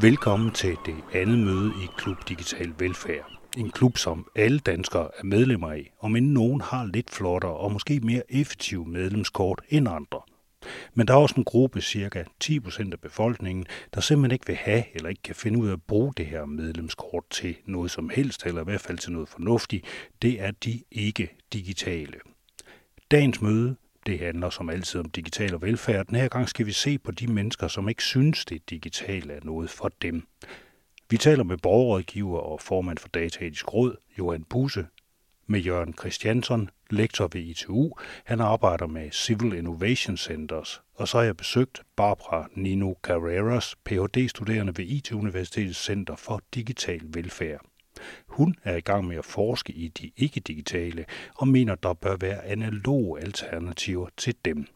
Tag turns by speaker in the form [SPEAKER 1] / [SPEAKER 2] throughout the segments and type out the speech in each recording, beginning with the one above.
[SPEAKER 1] Velkommen til det andet møde i Klub Digital Velfærd. En klub, som alle danskere er medlemmer af, om end nogen har lidt flottere og måske mere effektive medlemskort end andre. Men der er også en gruppe, cirka 10% af befolkningen, der simpelthen ikke vil have eller ikke kan finde ud af at bruge det her medlemskort til noget som helst, eller i hvert fald til noget fornuftigt. Det er de ikke digitale. Dagens møde det handler som altid om digital og velfærd. Den her gang skal vi se på de mennesker, som ikke synes, det digitale er noget for dem. Vi taler med borgerrådgiver og formand for Dataetisk Råd, Johan Buse, med Jørgen Christiansen, lektor ved ITU. Han arbejder med Civil Innovation Centers. Og så har jeg besøgt Barbara Nino Carreras, Ph.D.-studerende ved IT-Universitetets Center for Digital Velfærd. Hun er i gang med at forske i de ikke-digitale og mener, der bør være analoge alternativer til dem.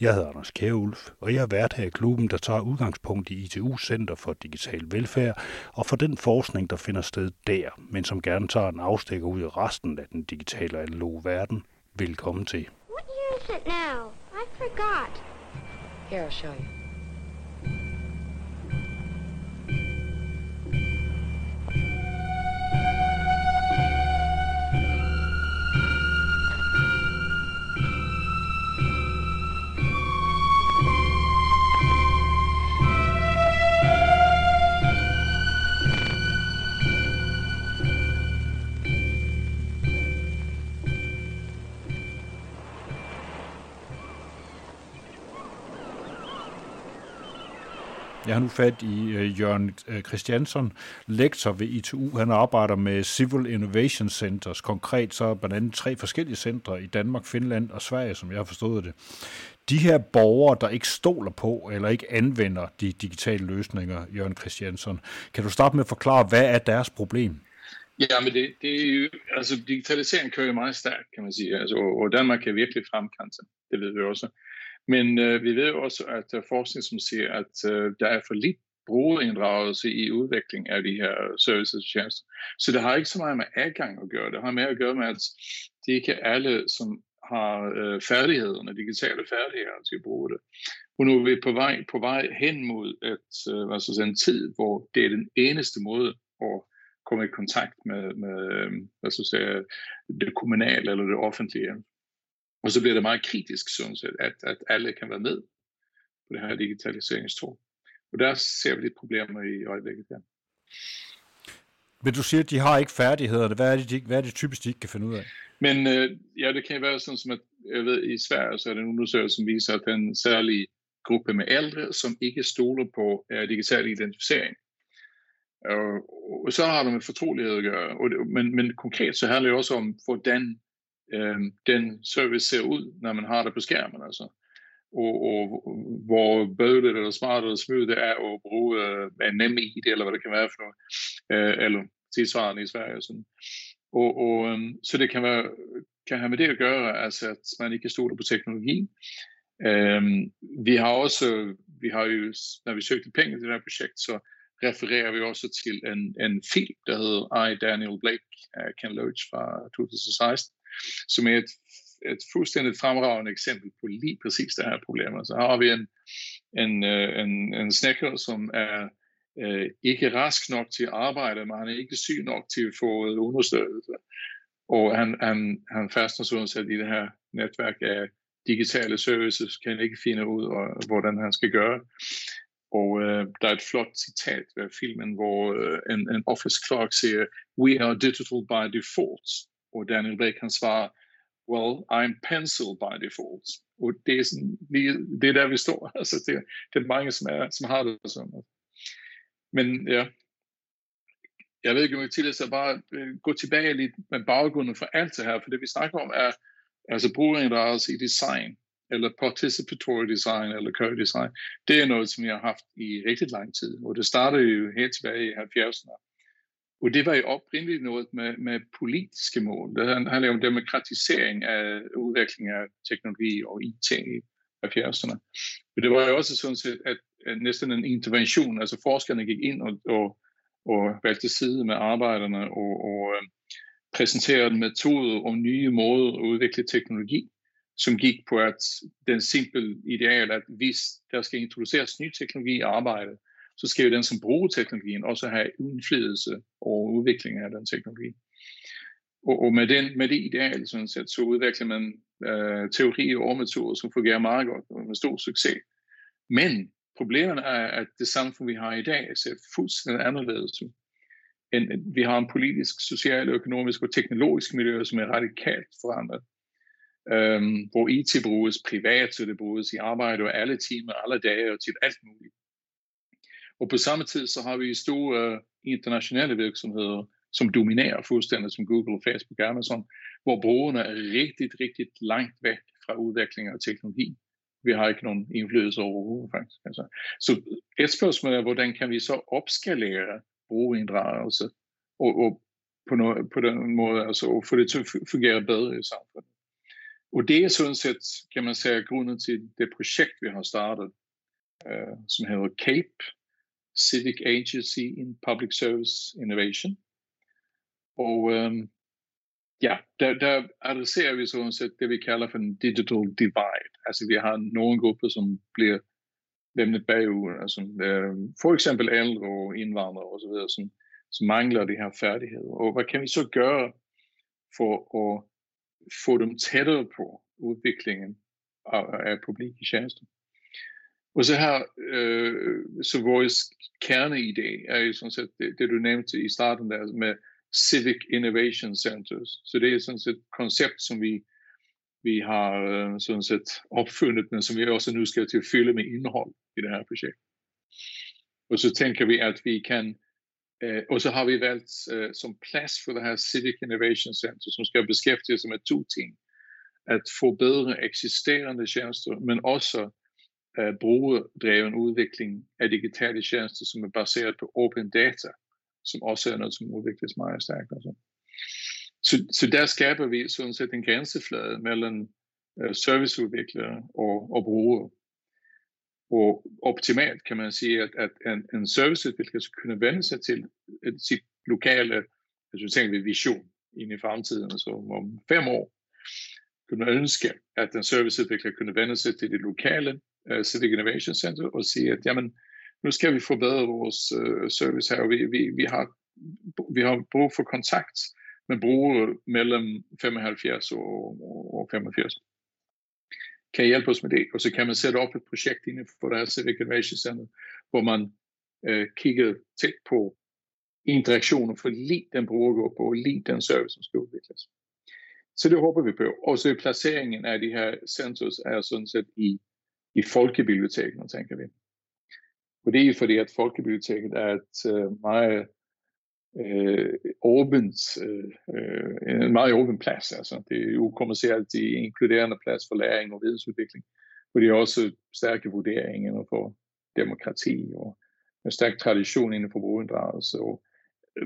[SPEAKER 1] Jeg hedder Anders Kjærulf, og jeg er vært her i klubben, der tager udgangspunkt i ITU Center for Digital Velfærd og for den forskning, der finder sted der, men som gerne tager en afstikker ud i resten af den digitale og analoge verden. Velkommen til. What year is it now? I forgot. Here, I'll show you. Jeg har nu fat i uh, Jørgen øh, Christiansen, lektor ved ITU. Han arbejder med Civil Innovation Centers. Konkret så blandt andet tre forskellige centre i Danmark, Finland og Sverige, som jeg har forstået det. De her borgere, der ikke stoler på eller ikke anvender de digitale løsninger, Jørgen Christiansen, kan du starte med at forklare, hvad er deres problem?
[SPEAKER 2] Ja, men det, det er jo, altså digitalisering kører jo meget stærkt, kan man sige, altså, og Danmark er virkelig fremkant, det ved vi også. Men øh, vi ved også, at der er forskning, som siger, at øh, der er for lidt brugerinddragelse i udvikling af de her øh, services og tjenester. Så det har ikke så meget med adgang at gøre. Det har mere at gøre med, at det ikke er alle, som har øh, færdighederne, digitale færdigheder til at bruge det. Og nu er vi på vej, på vej hen mod et, øh, altså en tid, hvor det er den eneste måde at komme i kontakt med, med øh, hvad så sige, det kommunale eller det offentlige. Og så bliver det meget kritisk, sådan set, at, at alle kan være med på det her digitaliseringstog. Og der ser vi lidt problemer i øjeblikket her.
[SPEAKER 1] Men du siger, at de har ikke færdighederne. Hvad er det, de, hvad er det typisk, de ikke kan finde ud af?
[SPEAKER 2] Men øh, ja, det kan være sådan som, at jeg ved, i Sverige så er det en undersøgelse, som viser, at den særlige gruppe med ældre, som ikke stoler på uh, digital identificering. Og, og så har det med fortrolighed at gøre. Og men, men konkret så handler det også om, hvordan øh, den service ser ud, når man har det på skærmen. Altså. Og, og hvor bøvlet eller smart eller smooth det er at bruge øh, en nem ID, eller hvad det kan være for noget, øh, eller tilsvarende i Sverige. Sådan. Og, og, øh, så det kan, være, kan have med det at gøre, altså at man ikke stole på teknologi. Øh, vi har også, vi har jo, når vi søgte penge til det her projekt, så refererer vi også til en, en film, der hedder I, Daniel Blake af Ken Loach fra 2016, som er et, et fuldstændig fremragende eksempel på lige præcis det her problem. Altså, Så har vi en, en, øh, en, en snækker, som er øh, ikke rask nok til at arbejde, men han er ikke syg nok til at få understøttelse. Og han, han, han fastner sådan set i det her netværk af digitale services, kan ikke finde ud af, hvordan han skal gøre. Og øh, der er et flot citat ved filmen, hvor øh, en, en office clerk siger, we are digital by default. Og Daniel Blake kan svarer, well, I'm pencil by default. Og det er, sådan, det er der, vi står. Altså, det, det er mange, som, er, som har det sådan. Men ja, jeg ved ikke, om jeg tillader bare øh, gå tilbage lidt med baggrunden for alt det her, for det vi snakker om er altså brugerinddragelse i design, eller participatory design, eller co-design. Det er noget, som jeg har haft i rigtig lang tid, og det startede jo helt tilbage i 70'erne og det var jo oprindeligt noget med, med politiske mål. Det handler om demokratisering af udvikling af teknologi og IT i 70'erne. Men det var jo også sådan set, at, nästan næsten en intervention, altså forskerne gik ind og, og, og valgte side med arbejderne og, og øh, præsenterede metoder og nye måder at udvikle teknologi, som gik på at den simple ideal, at hvis der skal introduceres ny teknologi i arbejdet, så skal jo den, som bruger teknologien, også have indflydelse over udviklingen af den teknologi. Og, og med, den, med det ideal, sådan set, så udvikler man øh, teorier og metoder, som fungerer meget godt og med stor succes. Men problemet er, at det samfund, vi har i dag, ser fuldstændig anderledes ud. En, vi har en politisk, social, økonomisk og teknologisk miljø, som er radikalt forandret. Um, hvor IT bruges privat, så det bruges i arbejde og alle timer, alle dage og til alt muligt. Og på samme tid så har vi store øh, internationale virksomheder, som dominerer fuldstændig som Google, Facebook og Amazon, hvor brugerne er rigtig, rigtig langt væk fra udvikling og teknologi. Vi har ikke nogen indflydelse overhovedet faktisk. Altså. Så et spørgsmål er, hvordan kan vi så opskalere brugerinddragelse og, og på, noget, på den måde altså, få det til at fungere bedre i samfundet. Og det er sådan set, kan man sige, grunden til det projekt, vi har startet, øh, som hedder CAPE, Civic Agency in Public Service Innovation. Og øhm, ja, der, der adresserer vi sådan set det, vi kalder for en digital divide. Altså vi har nogle grupper, som bliver lemnet bagud, altså øh, for eksempel ældre og indvandrere osv., som, som mangler de her færdigheder. Og hvad kan vi så gøre for at få dem tættere på udviklingen af, af publike tjenester? Og så her, øh, så vores kerneidé er jo sådan set det, det, du nævnte i starten der med Civic Innovation Centers. Så det er sådan set et koncept, som vi, vi har øh, sådan set opfundet, men som vi også nu skal til at fylde med indhold i det her projekt. Og så tænker vi, at vi kan, øh, og så har vi valgt øh, som plads for det her Civic Innovation Center, som skal beskæftige sig med to ting. At forbedre eksisterende tjenester, men også brugerdreven udvikling af digitale tjenester, som er baseret på open data som også er noget, som udvikles meget stærkt. Altså. Så, så der skaber vi sådan set en grænseflade mellem uh, serviceudviklere og, og brugere. Og optimalt kan man sige, at, at en, en serviceudvikler skal kunne vende sig til et, sit lokale, altså tænker vi vision ind i fremtiden, altså om fem år, kunne ønske, at en serviceudvikler kunne vende sig til det lokale Øh, uh, Civic Innovation Center og sige, at jamen, nu skal vi forbedre vores uh, service her. Vi, vi, vi, har, vi har brug for kontakt med brugere mellem 75 og, og 85. Kan I hjælpe os med det? Og så kan man sætte op et projekt inden for det her Civic Innovation Center, hvor man uh, kigger tæt på interaktioner for lige den brugergruppe og lige den service, som skal udvikles. Så det håber vi på. Og så placeringen af de her centers er sådan set i, i folkebibliotekerne, tænker vi. Og det er fordi, at Folkebiblioteket er et uh, meget uh, åbent, uh, en meget åben plads. Altså. Det er ukommersielt, det er inkluderende plads for læring og vidensudvikling. Og det er også stærke vurderinger for demokrati og en stærk tradition inden for brugerinddragelse og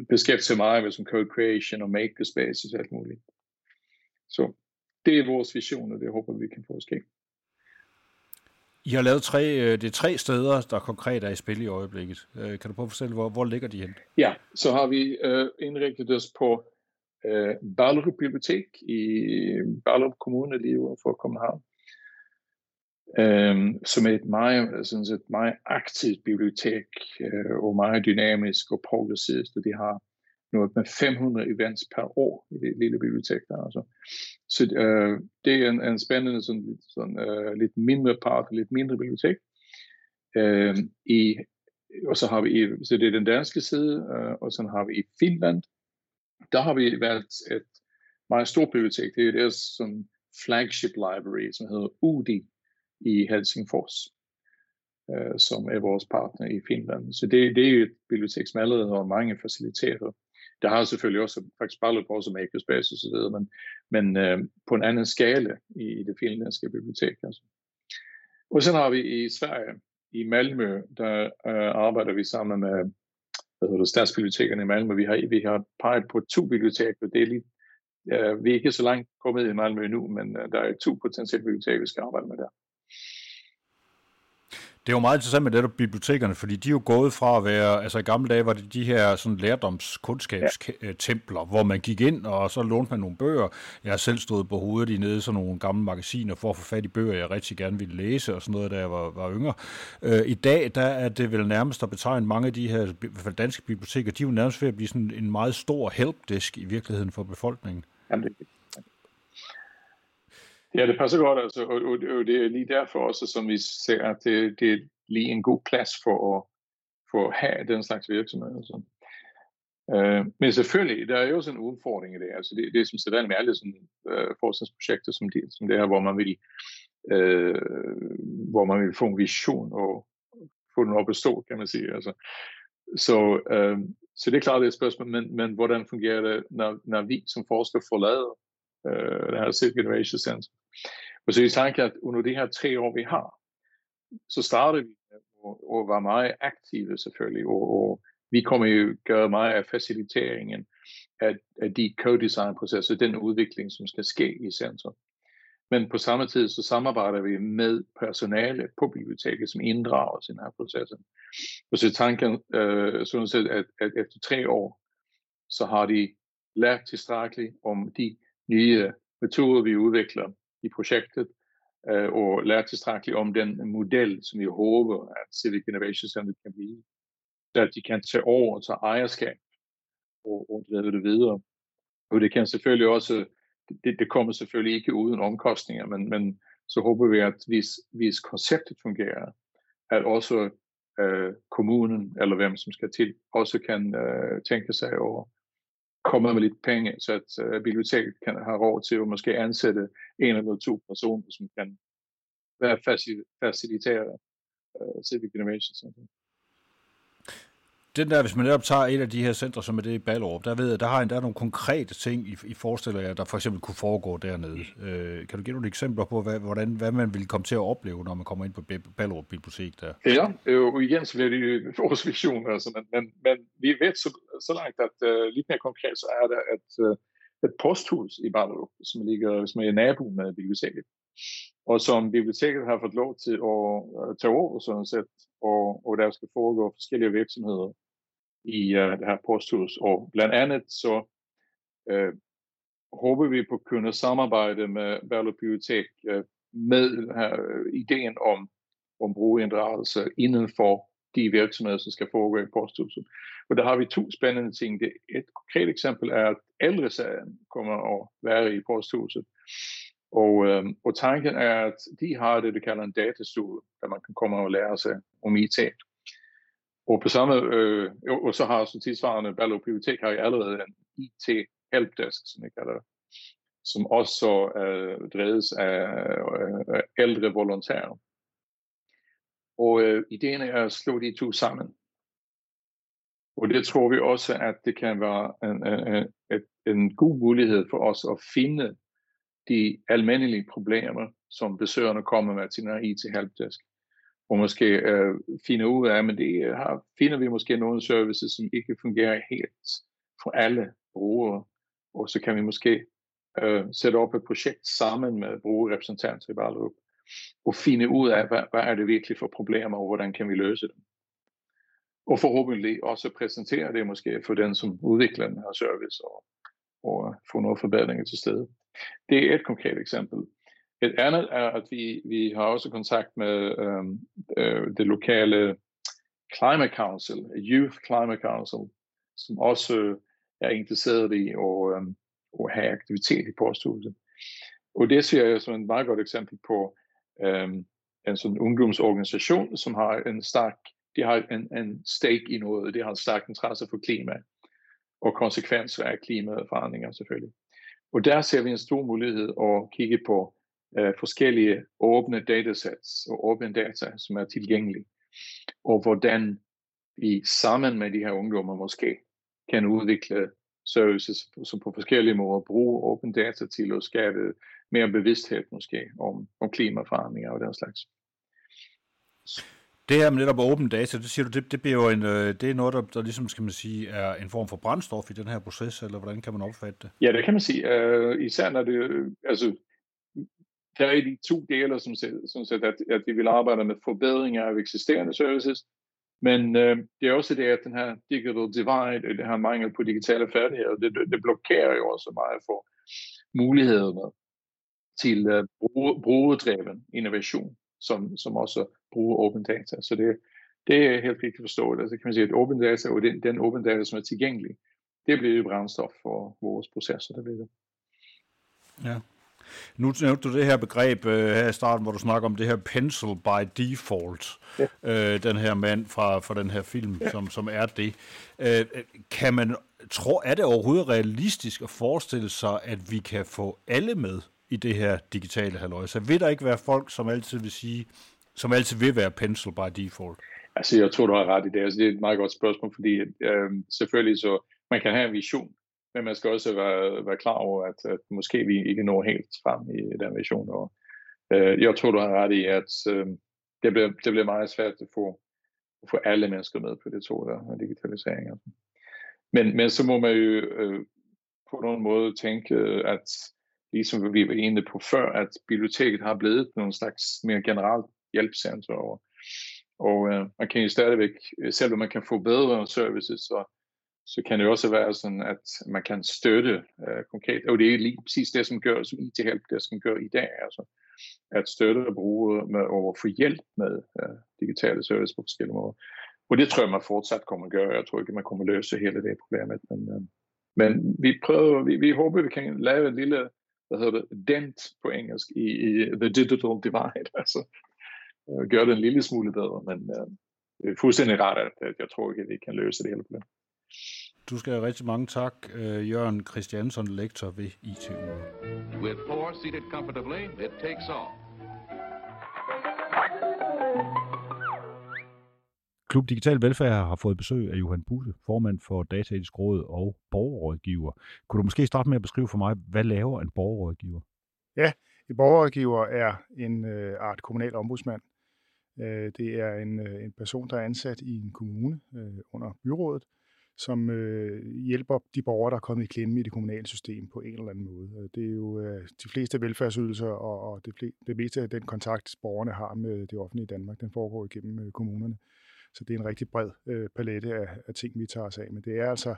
[SPEAKER 2] beskæftiger meget med som code creation og makerspaces og alt muligt. Så det er vores vision, og det håber vi kan få ske.
[SPEAKER 3] I har lavet tre, øh, det er tre steder, der konkret er i spil i øjeblikket. Øh, kan du prøve at fortælle, hvor, hvor ligger de hen?
[SPEAKER 2] Ja, så har vi øh, indrigtet os på øh, Ballerup Bibliotek i øh, Ballerup Kommune lige for København. øh, som er et meget, sådan et meget aktivt bibliotek øh, og meget dynamisk og progressivt, og de har noget med 500 events per år i det lille bibliotek der. Altså. Så øh, det er en, en spændende, sådan, sådan, øh, lidt mindre part, lidt mindre bibliotek. Øh, i, og så har vi, i, så det er den danske side, øh, og så har vi i Finland, der har vi valgt et meget stort bibliotek. Det er deres sådan, flagship library, som hedder UDI i Helsingfors, øh, som er vores partner i Finland. Så det, det er jo et bibliotek, som allerede har mange faciliteter der har selvfølgelig også faktisk bare på også makerspace og så videre, men, men øh, på en anden skala i, i det finlandske bibliotek. Altså. Og så har vi i Sverige, i Malmø, der øh, arbejder vi sammen med hvad hedder det, statsbibliotekerne i Malmø. Vi har, vi har peget på to biblioteker. Det er lige, øh, vi er ikke så langt kommet i Malmø nu, men øh, der er to potentielle biblioteker, vi skal arbejde med der.
[SPEAKER 1] Det er jo meget interessant med det der bibliotekerne, fordi de er jo gået fra at være, altså i gamle dage var det de her sådan lærdomskundskabstempler, ja. hvor man gik ind, og så lånte man nogle bøger. Jeg har selv stået på hovedet i nede sådan nogle gamle magasiner for at få fat i bøger, jeg rigtig gerne ville læse, og sådan noget, da jeg var, var yngre. Øh, I dag, der er det vel nærmest at betegne mange af de her, i hvert fald danske biblioteker, de er jo nærmest ved at blive sådan en meget stor helpdesk i virkeligheden for befolkningen. Jamen, det,
[SPEAKER 2] Ja, det passer godt, altså, og, og, og det er lige derfor også, som vi ser, at det, det er lige en god plads for at, for at have den slags virksomhed. Altså. Uh, men selvfølgelig, der er jo også en udfordring i det. Altså det, det er som sådan med alle sådan, uh, forskningsprojekter som det, som det her, hvor man vil uh, hvor man vil få en vision og få den op at stå, kan man sige. Altså, så, uh, så det er klart, det er et spørgsmål, men, men hvordan fungerer det, når, når vi som forskere forlader uh, det her Silk Innovation Center? Og så i tænker at under de her tre år, vi har, så starter vi med at være meget aktive selvfølgelig, og, og vi kommer jo gøre meget af faciliteringen af, af de co-design-processer, den udvikling, som skal ske i centrum. Men på samme tid så samarbejder vi med personale på biblioteket, som inddrager i den her proces. Og så tanken øh, sådan set, at, at efter tre år, så har de lært tilstrækkeligt om de nye metoder, vi udvikler i projektet, øh, og lære tilstrækkeligt om den model, som vi håber, at Civic Innovation Center kan blive. Så at de kan tage over og tage ejerskab og, og drive det videre. Og det kan selvfølgelig også, det, det kommer selvfølgelig ikke uden omkostninger, men, men så håber vi, at hvis, hvis konceptet fungerer, at også øh, kommunen, eller hvem som skal til, også kan øh, tænke sig over kommet med lidt penge, så at øh, biblioteket kan have råd til at måske ansætte en eller to personer, som kan være facil- facilitere øh, Civic Innovation Center
[SPEAKER 1] den der, hvis man netop tager et af de her centre, som er det i Ballerup, der ved jeg, der har en, der er nogle konkrete ting, I, I forestiller jer, der for eksempel kunne foregå dernede. Øh, kan du give nogle eksempler på, hvad, hvordan, hvad man vil komme til at opleve, når man kommer ind på Ballerup Bibliotek der?
[SPEAKER 2] Ja, og igen så bliver det vores vision, altså, men, men, men vi ved så, så langt, at uh, lidt mere konkret, så er der et, uh, et posthus i Ballerup, som ligger som er nabo med biblioteket og som biblioteket har fået lov til at øh, tage over sådan set, og, og der skal foregå forskellige virksomheder i uh, det her posthus. Og blandt andet så uh, håber vi på at kunne samarbejde med Berlo Bibliotek uh, med her, uh, ideen om, om brugerinddragelse inden for de virksomheder, som skal foregå i posthuset. Og der har vi to spændende ting. Det, et konkret eksempel er, at ældresagen kommer at være i posthuset. Og, øh, og tanken er, at de har det, de kalder en datastue, der man kan komme og lære sig om IT. Og på samme, øh, og så har så tilsvarende Ballo Bibliotek har allerede en IT helpdesk, som jeg kalder det, som også øh, dreves af øh, ældre volontærer. Og øh, ideen er at slå de to sammen. Og det tror vi også, at det kan være en, en, en, en god mulighed for os at finde de almindelige problemer, som besøgerne kommer med til den IT helpdesk og måske øh, finde ud af, men det øh, har, finder vi måske nogle services, som ikke fungerer helt for alle brugere, og så kan vi måske øh, sætte op et projekt sammen med brugerrepræsentanter i Ballerup, og finde ud af, hvad, hvad er det virkelig for problemer, og hvordan kan vi løse dem. Og forhåbentlig også præsentere det måske for den, som udvikler den her service, og, og få nogle forbedringer til stede. Det er et konkret eksempel. Et andet er, at vi, vi har også kontakt med øhm, øh, det lokale Climate Council, Youth Climate Council, som også øh, er interesseret i at, øhm, at have aktivitet i posthuset. Og det ser jeg som et meget godt eksempel på øhm, en sådan ungdomsorganisation, som har en stærk, de har en, en stake i noget, de har en stærk interesse for klima og konsekvenser af klimaforandringer selvfølgelig. Og der ser vi en stor mulighed at kigge på uh, forskellige åbne datasets og åbne data, som er tilgængelige, og hvordan vi sammen med de her ungdommer måske kan udvikle services, som på forskellige måder bruger åbne data til at skabe mere bevidsthed måske om, om klimaforandringer og den slags.
[SPEAKER 1] Det her med netop åben data, det siger du, det, det bliver jo en, øh, det er noget, der, der ligesom, skal man sige, er en form for brændstof i den her proces, eller hvordan kan man opfatte det?
[SPEAKER 2] Ja, det kan man sige. Uh, især når det, altså der er de to dele, som, som sagt, at, at vi vil arbejde med forbedringer af eksisterende services, men øh, det er også det, at den her digital divide, det her mangel på digitale færdigheder, det, det blokerer jo også meget for mulighederne til uh, bruge, brugerdreven innovation, som, som også bruger open data. Så det, det er helt vigtigt forstået. Altså kan man sige, at open data og den, den open data, som er tilgængelig, det bliver brændstof for vores processer, der bliver det.
[SPEAKER 1] Ja. Nu nævnte du det her begreb øh, her i starten, hvor du snakker om det her pencil by default, ja. øh, den her mand fra, fra den her film, ja. som, som er det. Øh, kan man tro, er det overhovedet realistisk at forestille sig, at vi kan få alle med i det her digitale halvøj? Så vil der ikke være folk, som altid vil sige, som altid vil være pencil by default?
[SPEAKER 2] Altså, jeg tror, du har ret i det. Altså, det er et meget godt spørgsmål, fordi øh, selvfølgelig så, man kan have en vision, men man skal også være, være klar over, at, at måske vi ikke når helt frem i den vision. Og, øh, jeg tror, du har ret i, at øh, det, bliver, det bliver meget svært at få, at få alle mennesker med på det to der med digitalisering. Altså. Men, men så må man jo øh, på nogen måde tænke, at ligesom vi var inde på før, at biblioteket har blevet nogle slags mere generelt hjælpcenter, og, og øh, man kan jo stadigvæk, øh, selvom man kan få bedre services, så så kan det også være sådan, at man kan støtte øh, konkret, og det er lige præcis det, som gør, som IT-help, det som gør i dag, altså at støtte og bruge med, og få hjælp med øh, digitale service på forskellige måder. Og det tror jeg, man fortsat kommer at gøre. Jeg tror ikke, man kommer at løse hele det problemet, Men, øh, men vi prøver, vi, vi håber, vi kan lave en lille, hvad hedder det, dent på engelsk i, i the digital divide, altså øh, uh, gøre det en lille smule bedre, men øh, det er fuldstændig rart, at, jeg tror ikke, at vi kan løse det hele problemet.
[SPEAKER 1] Du skal have rigtig mange tak, uh, Jørgen Christiansen, lektor ved ITU. With four seated comfortably, it takes off. Klub Digital Velfærd har fået besøg af Johan Busse, formand for Dataetisk Råd og borgerrådgiver. Kunne du måske starte med at beskrive for mig, hvad laver en borgerrådgiver?
[SPEAKER 4] Ja, en borgerrådgiver er en øh, art kommunal ombudsmand. Øh, det er en, øh, en person, der er ansat i en kommune øh, under byrådet, som øh, hjælper de borgere, der er kommet i klemme i det kommunale system på en eller anden måde. Øh, det er jo øh, de fleste velfærdsydelser og, og det, fl- det meste af den kontakt, borgerne har med det offentlige i Danmark, den foregår igennem øh, kommunerne. Så det er en rigtig bred øh, palette af, af ting, vi tager os af. Men det er altså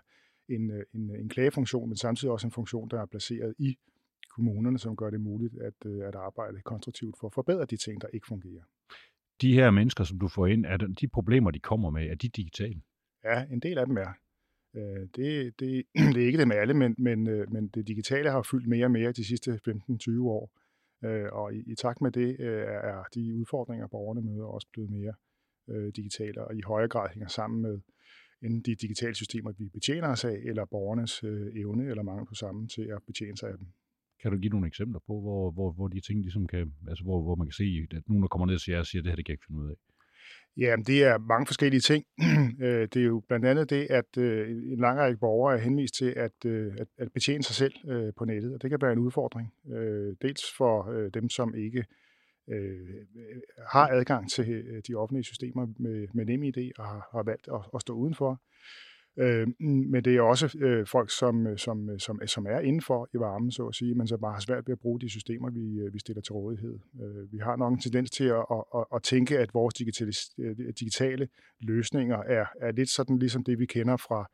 [SPEAKER 4] en, øh, en, en klagefunktion, men samtidig også en funktion, der er placeret i kommunerne, som gør det muligt at, at arbejde konstruktivt for at forbedre de ting, der ikke fungerer.
[SPEAKER 1] De her mennesker, som du får ind, er de problemer, de kommer med, er de digitale?
[SPEAKER 4] Ja, en del af dem er. Øh, det, det, det er ikke dem alle, men, men, øh, men det digitale har fyldt mere og mere de sidste 15-20 år. Øh, og i, i takt med det øh, er de udfordringer, borgerne møder, også blevet mere øh, digitale, og i højere grad hænger sammen med enten de digitale systemer, vi betjener os af, eller borgernes evne eller mangel på samme til at betjene sig af dem.
[SPEAKER 1] Kan du give nogle eksempler på, hvor, hvor, hvor de ting ligesom kan, altså hvor, hvor man kan se, at nogen, der kommer ned og siger, at det her det kan jeg ikke finde ud af?
[SPEAKER 4] Ja, det er mange forskellige ting. Øh, det er jo blandt andet det, at øh, en lang række borgere er henvist til at, øh, at, at betjene sig selv på nettet, og det kan være en udfordring. Dels for dem, som ikke har adgang til de offentlige systemer med, med NemID og har, har valgt at, at stå udenfor. Øh, men det er også øh, folk, som, øh, som, øh, som, som er indenfor i varmen, så at sige, men som bare har svært ved at bruge de systemer, vi, øh, vi stiller til rådighed. Øh, vi har nok en tendens til at, at, at, at tænke, at vores digitale, digitale løsninger er, er lidt sådan ligesom det, vi kender fra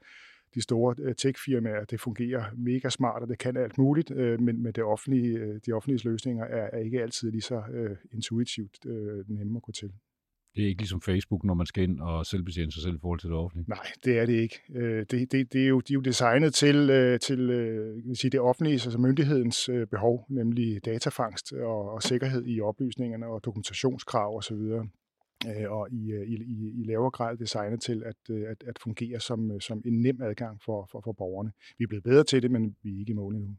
[SPEAKER 4] de store tech-firmaer. Det fungerer mega smart, og det kan alt muligt, men, men det offentlige, de offentlige løsninger er, er ikke altid lige så intuitivt nemme at gå til.
[SPEAKER 1] Det er ikke ligesom Facebook, når man skal ind og selvbetjene sig selv i forhold til det offentlige.
[SPEAKER 4] Nej, det er det ikke. Øh, det, det, det er jo, de er jo designet til, øh, til øh, kan vil sige, det offentlige, altså myndighedens behov, nemlig datafangst og, og sikkerhed i oplysningerne og dokumentationskrav osv. Og i, i, i lavere grad designet til at, at, at fungere som, som en nem adgang for, for, for borgerne. Vi er blevet bedre til det, men vi er ikke i mål endnu.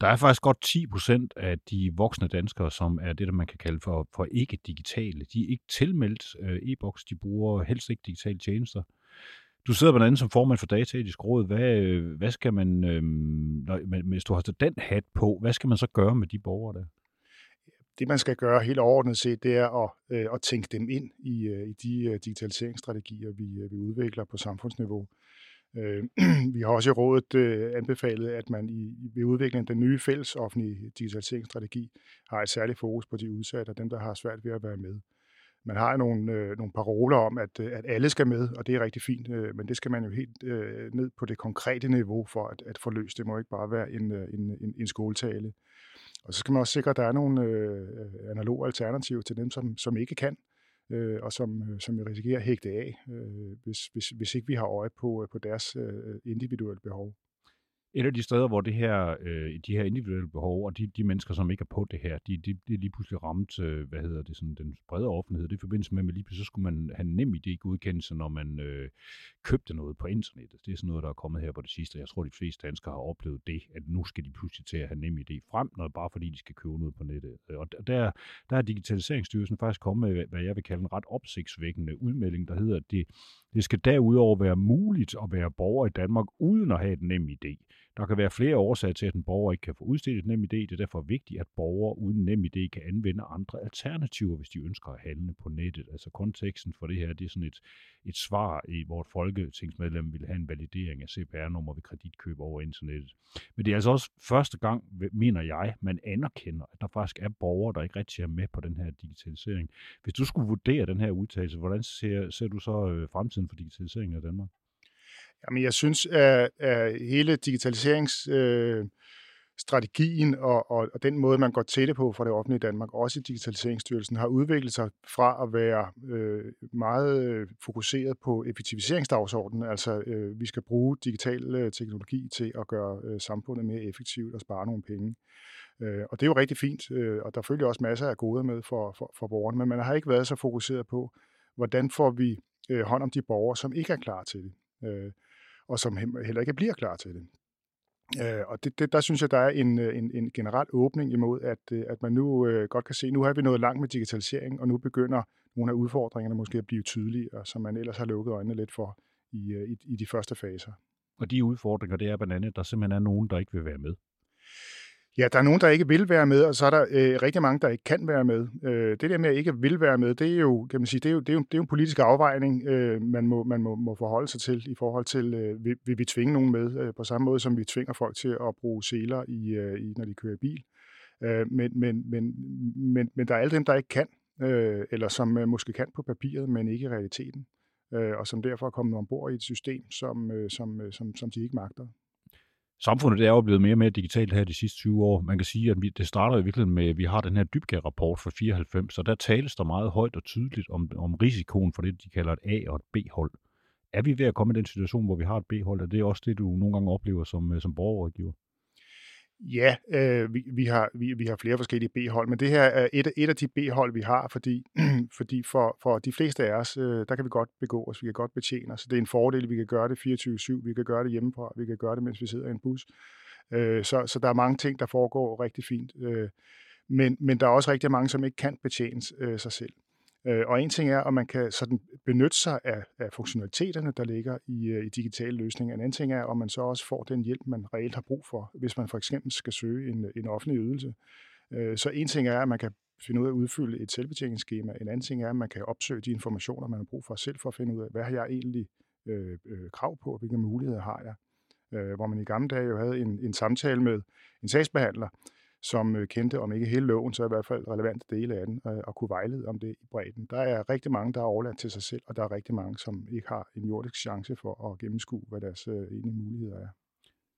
[SPEAKER 1] Der er faktisk godt 10 procent af de voksne danskere, som er det, der man kan kalde for, for ikke-digitale. De er ikke tilmeldt øh, e-boks, de bruger helst ikke digitale tjenester. Du sidder blandt andet som formand for Dataetisk Råd. Hvad, øh, hvad skal man, øh, når, hvis du har den hat på, hvad skal man så gøre med de borgere der?
[SPEAKER 4] Det, man skal gøre helt overordnet set, det er at, øh, at tænke dem ind i, øh, i de øh, digitaliseringsstrategier, vi, øh, vi udvikler på samfundsniveau. Øh, vi har også i rådet øh, anbefalet, at man i, ved udviklingen af den nye fælles offentlige digitaliseringsstrategi har et særligt fokus på de udsatte og dem, der har svært ved at være med. Man har nogle, øh, nogle paroler om, at, øh, at alle skal med, og det er rigtig fint, øh, men det skal man jo helt øh, ned på det konkrete niveau for at, at få løst. Det må ikke bare være en, øh, en, en, en skoletale. Og så skal man også sikre, at der er nogle øh, analoge alternativer til dem, som, som ikke kan øh, og som, øh, som vi risikerer at hægte af, øh, hvis, hvis, hvis ikke vi har øje på, øh, på deres øh, individuelle behov
[SPEAKER 1] et af de steder, hvor det her, øh, de her individuelle behov, og de, de mennesker, som ikke er på det her, de, de, de er lige pludselig ramt, øh, hvad hedder det, sådan den brede offentlighed. Det i forbindelse med, at lige pludselig så skulle man have nem idé-godkendelse, når man øh, købte noget på internettet. Det er sådan noget, der er kommet her på det sidste. Jeg tror, de fleste danskere har oplevet det, at nu skal de pludselig til at have nem idé frem, når bare fordi de skal købe noget på nettet. Øh, og der, der er Digitaliseringsstyrelsen faktisk kommet med, hvad jeg vil kalde en ret opsigtsvækkende udmelding, der hedder, at det, det skal derudover være muligt at være borger i Danmark uden at have et nem idé. Der kan være flere årsager til, at en borger ikke kan få udstedt et nem idé. Det er derfor vigtigt, at borgere uden nem idé kan anvende andre alternativer, hvis de ønsker at handle på nettet. Altså konteksten for det her, det er sådan et, et svar, i, hvor et folketingsmedlem vil have en validering af CPR-nummer ved kreditkøb over internettet. Men det er altså også første gang, mener jeg, man anerkender, at der faktisk er borgere, der ikke rigtig er med på den her digitalisering. Hvis du skulle vurdere den her udtalelse, hvordan ser, ser du så øh, fremtiden for digitaliseringen af Danmark?
[SPEAKER 4] Jamen, jeg synes, at, at hele digitaliseringsstrategien øh, og, og, og den måde, man går til det på fra det offentlige Danmark, også i Digitaliseringsstyrelsen, har udviklet sig fra at være øh, meget øh, fokuseret på effektiviseringsdagsordenen, altså øh, vi skal bruge digital øh, teknologi til at gøre øh, samfundet mere effektivt og spare nogle penge. Øh, og det er jo rigtig fint, øh, og der følger også masser af goder med for, for, for borgerne, men man har ikke været så fokuseret på, hvordan får vi øh, hånd om de borgere, som ikke er klar til det. Øh, og som heller ikke bliver klar til det. Øh, og det, det, der synes jeg, der er en, øh, en, en generel åbning imod, at, øh, at man nu øh, godt kan se, nu har vi nået langt med digitalisering, og nu begynder nogle af udfordringerne måske at blive tydelige, som man ellers har lukket øjnene lidt for i, øh, i, i de første faser.
[SPEAKER 1] Og de udfordringer, det er blandt andet, at der simpelthen er nogen, der ikke vil være med.
[SPEAKER 4] Ja, der er nogen, der ikke vil være med, og så er der øh, rigtig mange, der ikke kan være med. Øh, det der med at ikke vil være med, det er jo, kan man sige, det er jo, det er jo, det er jo en politisk afvejning, øh, man, må, man må, må forholde sig til i forhold til, øh, vil, vil vi tvinge nogen med, øh, på samme måde som vi tvinger folk til at bruge seler, i, øh, i, når de kører bil. Øh, men, men, men, men, men der er alle dem, der ikke kan, øh, eller som øh, måske kan på papiret, men ikke i realiteten, øh, og som derfor er kommet ombord i et system, som, øh, som, øh, som, som de ikke magter.
[SPEAKER 1] Samfundet er jo blevet mere og mere digitalt her de sidste 20 år. Man kan sige, at vi, det starter i virkeligheden med, at vi har den her dybgær-rapport fra 94, så der tales der meget højt og tydeligt om, om risikoen for det, de kalder et A- og et B-hold. Er vi ved at komme i den situation, hvor vi har et B-hold? Er det også det, du nogle gange oplever som, øh, som borgerrådgiver?
[SPEAKER 4] Ja, øh, vi, vi, har, vi, vi har flere forskellige B-hold, men det her er et, et af de B-hold, vi har, fordi, fordi for, for de fleste af os, øh, der kan vi godt begå os, vi kan godt betjene os. Det er en fordel, vi kan gøre det 24-7, vi kan gøre det hjemmefra, vi kan gøre det, mens vi sidder i en bus. Øh, så, så der er mange ting, der foregår rigtig fint. Øh, men, men der er også rigtig mange, som ikke kan betjene øh, sig selv. Øh, og en ting er, at man kan sådan benytte sig af, af funktionaliteterne, der ligger i, øh, i digitale løsninger. En anden ting er, om man så også får den hjælp, man reelt har brug for, hvis man for eksempel skal søge en, en offentlig ydelse. Øh, så en ting er, at man kan finde ud af at udfylde et selvbetjeningsskema. En anden ting er, at man kan opsøge de informationer, man har brug for selv for at finde ud af, hvad har jeg egentlig øh, øh, krav på, og hvilke muligheder har jeg. Øh, hvor man i gamle dage jo havde en, en samtale med en sagsbehandler, som øh, kendte, om ikke hele loven, så i hvert fald relevante dele af den, øh, og kunne vejlede om det i bredden. Der er rigtig mange, der er overladt til sig selv, og der er rigtig mange, som ikke har en jordisk chance for at gennemskue, hvad deres øh, egentlige muligheder er.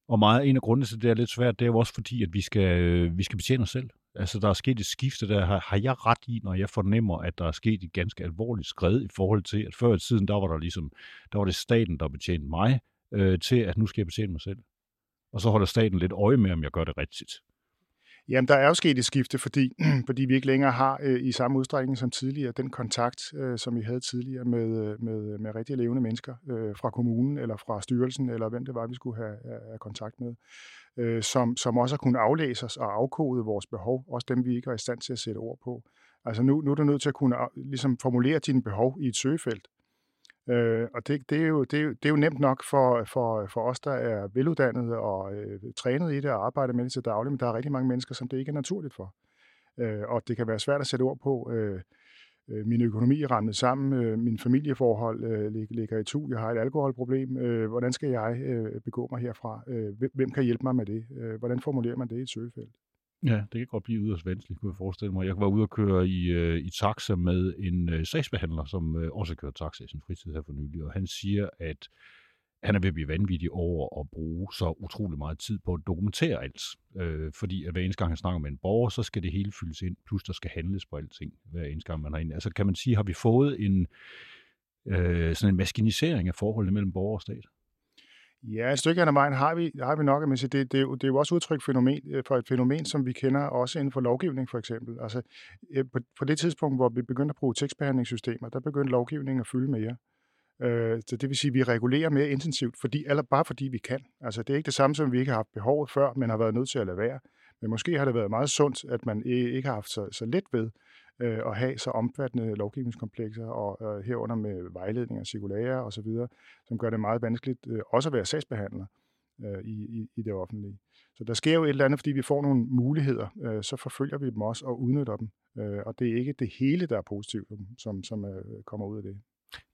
[SPEAKER 1] Og meget en af grundene til, at det er lidt svært, det er jo også fordi, at vi skal, vi skal betjene os selv. Altså, der er sket et skifte, der har, har jeg ret i, når jeg fornemmer, at der er sket et ganske alvorligt skred i forhold til, at før i tiden, der var der ligesom, der var det staten, der betjente mig, øh, til at nu skal jeg betjene mig selv. Og så holder staten lidt øje med, om jeg gør det rigtigt.
[SPEAKER 4] Jamen, der er jo sket et skifte, fordi, fordi vi ikke længere har øh, i samme udstrækning som tidligere den kontakt, øh, som vi havde tidligere med, øh, med, øh, med rigtig levende mennesker øh, fra kommunen eller fra styrelsen, eller hvem det var, vi skulle have, have kontakt med, øh, som, som også har kunnet aflæse os og afkode vores behov, også dem, vi ikke er i stand til at sætte ord på. Altså nu, nu er du nødt til at kunne øh, ligesom formulere dine behov i et søgefelt, Øh, og det, det, er jo, det, er jo, det er jo nemt nok for, for, for os, der er veluddannede og øh, trænet i det og arbejder med det til daglig, men der er rigtig mange mennesker, som det ikke er naturligt for. Øh, og det kan være svært at sætte ord på, øh, øh min økonomi er rammet sammen, øh, min familieforhold øh, ligger i tu, jeg har et alkoholproblem, øh, hvordan skal jeg øh, begå mig herfra? Øh, hvem kan hjælpe mig med det? Øh, hvordan formulerer man det i et søgefelt?
[SPEAKER 1] Ja, det kan godt blive yderst vanskeligt, kunne jeg forestille mig. Jeg var ude og køre i, øh, i taxa med en øh, sagsbehandler, som øh, også kører taxa i sin fritid her for nylig, og han siger, at han er ved at blive vanvittig over at bruge så utrolig meget tid på at dokumentere alt. Øh, fordi at hver eneste gang han snakker med en borger, så skal det hele fyldes ind, plus der skal handles på alting, hver eneste gang man har ind. Altså kan man sige, har vi fået en, øh, sådan en maskinisering af forholdet mellem borger og stat?
[SPEAKER 4] Ja, et stykke af vejen har vi, har vi nok, men det, det, det, er jo også udtryk fænomen, øh, for et fænomen, som vi kender også inden for lovgivning for eksempel. Altså, øh, på, på det tidspunkt, hvor vi begyndte at bruge tekstbehandlingssystemer, der begyndte lovgivningen at fylde mere. Øh, så det vil sige, at vi regulerer mere intensivt, fordi, eller bare fordi vi kan. Altså, det er ikke det samme, som vi ikke har haft behovet før, men har været nødt til at lade være. Men måske har det været meget sundt, at man ikke har haft så, så let ved øh, at have så omfattende lovgivningskomplekser, og øh, herunder med vejledninger, cirkulære osv., som gør det meget vanskeligt øh, også at være sagsbehandler øh, i, i, i det offentlige. Så der sker jo et eller andet, fordi vi får nogle muligheder, øh, så forfølger vi dem også og udnytter dem. Øh, og det er ikke det hele, der er positivt, som, som øh, kommer ud af det.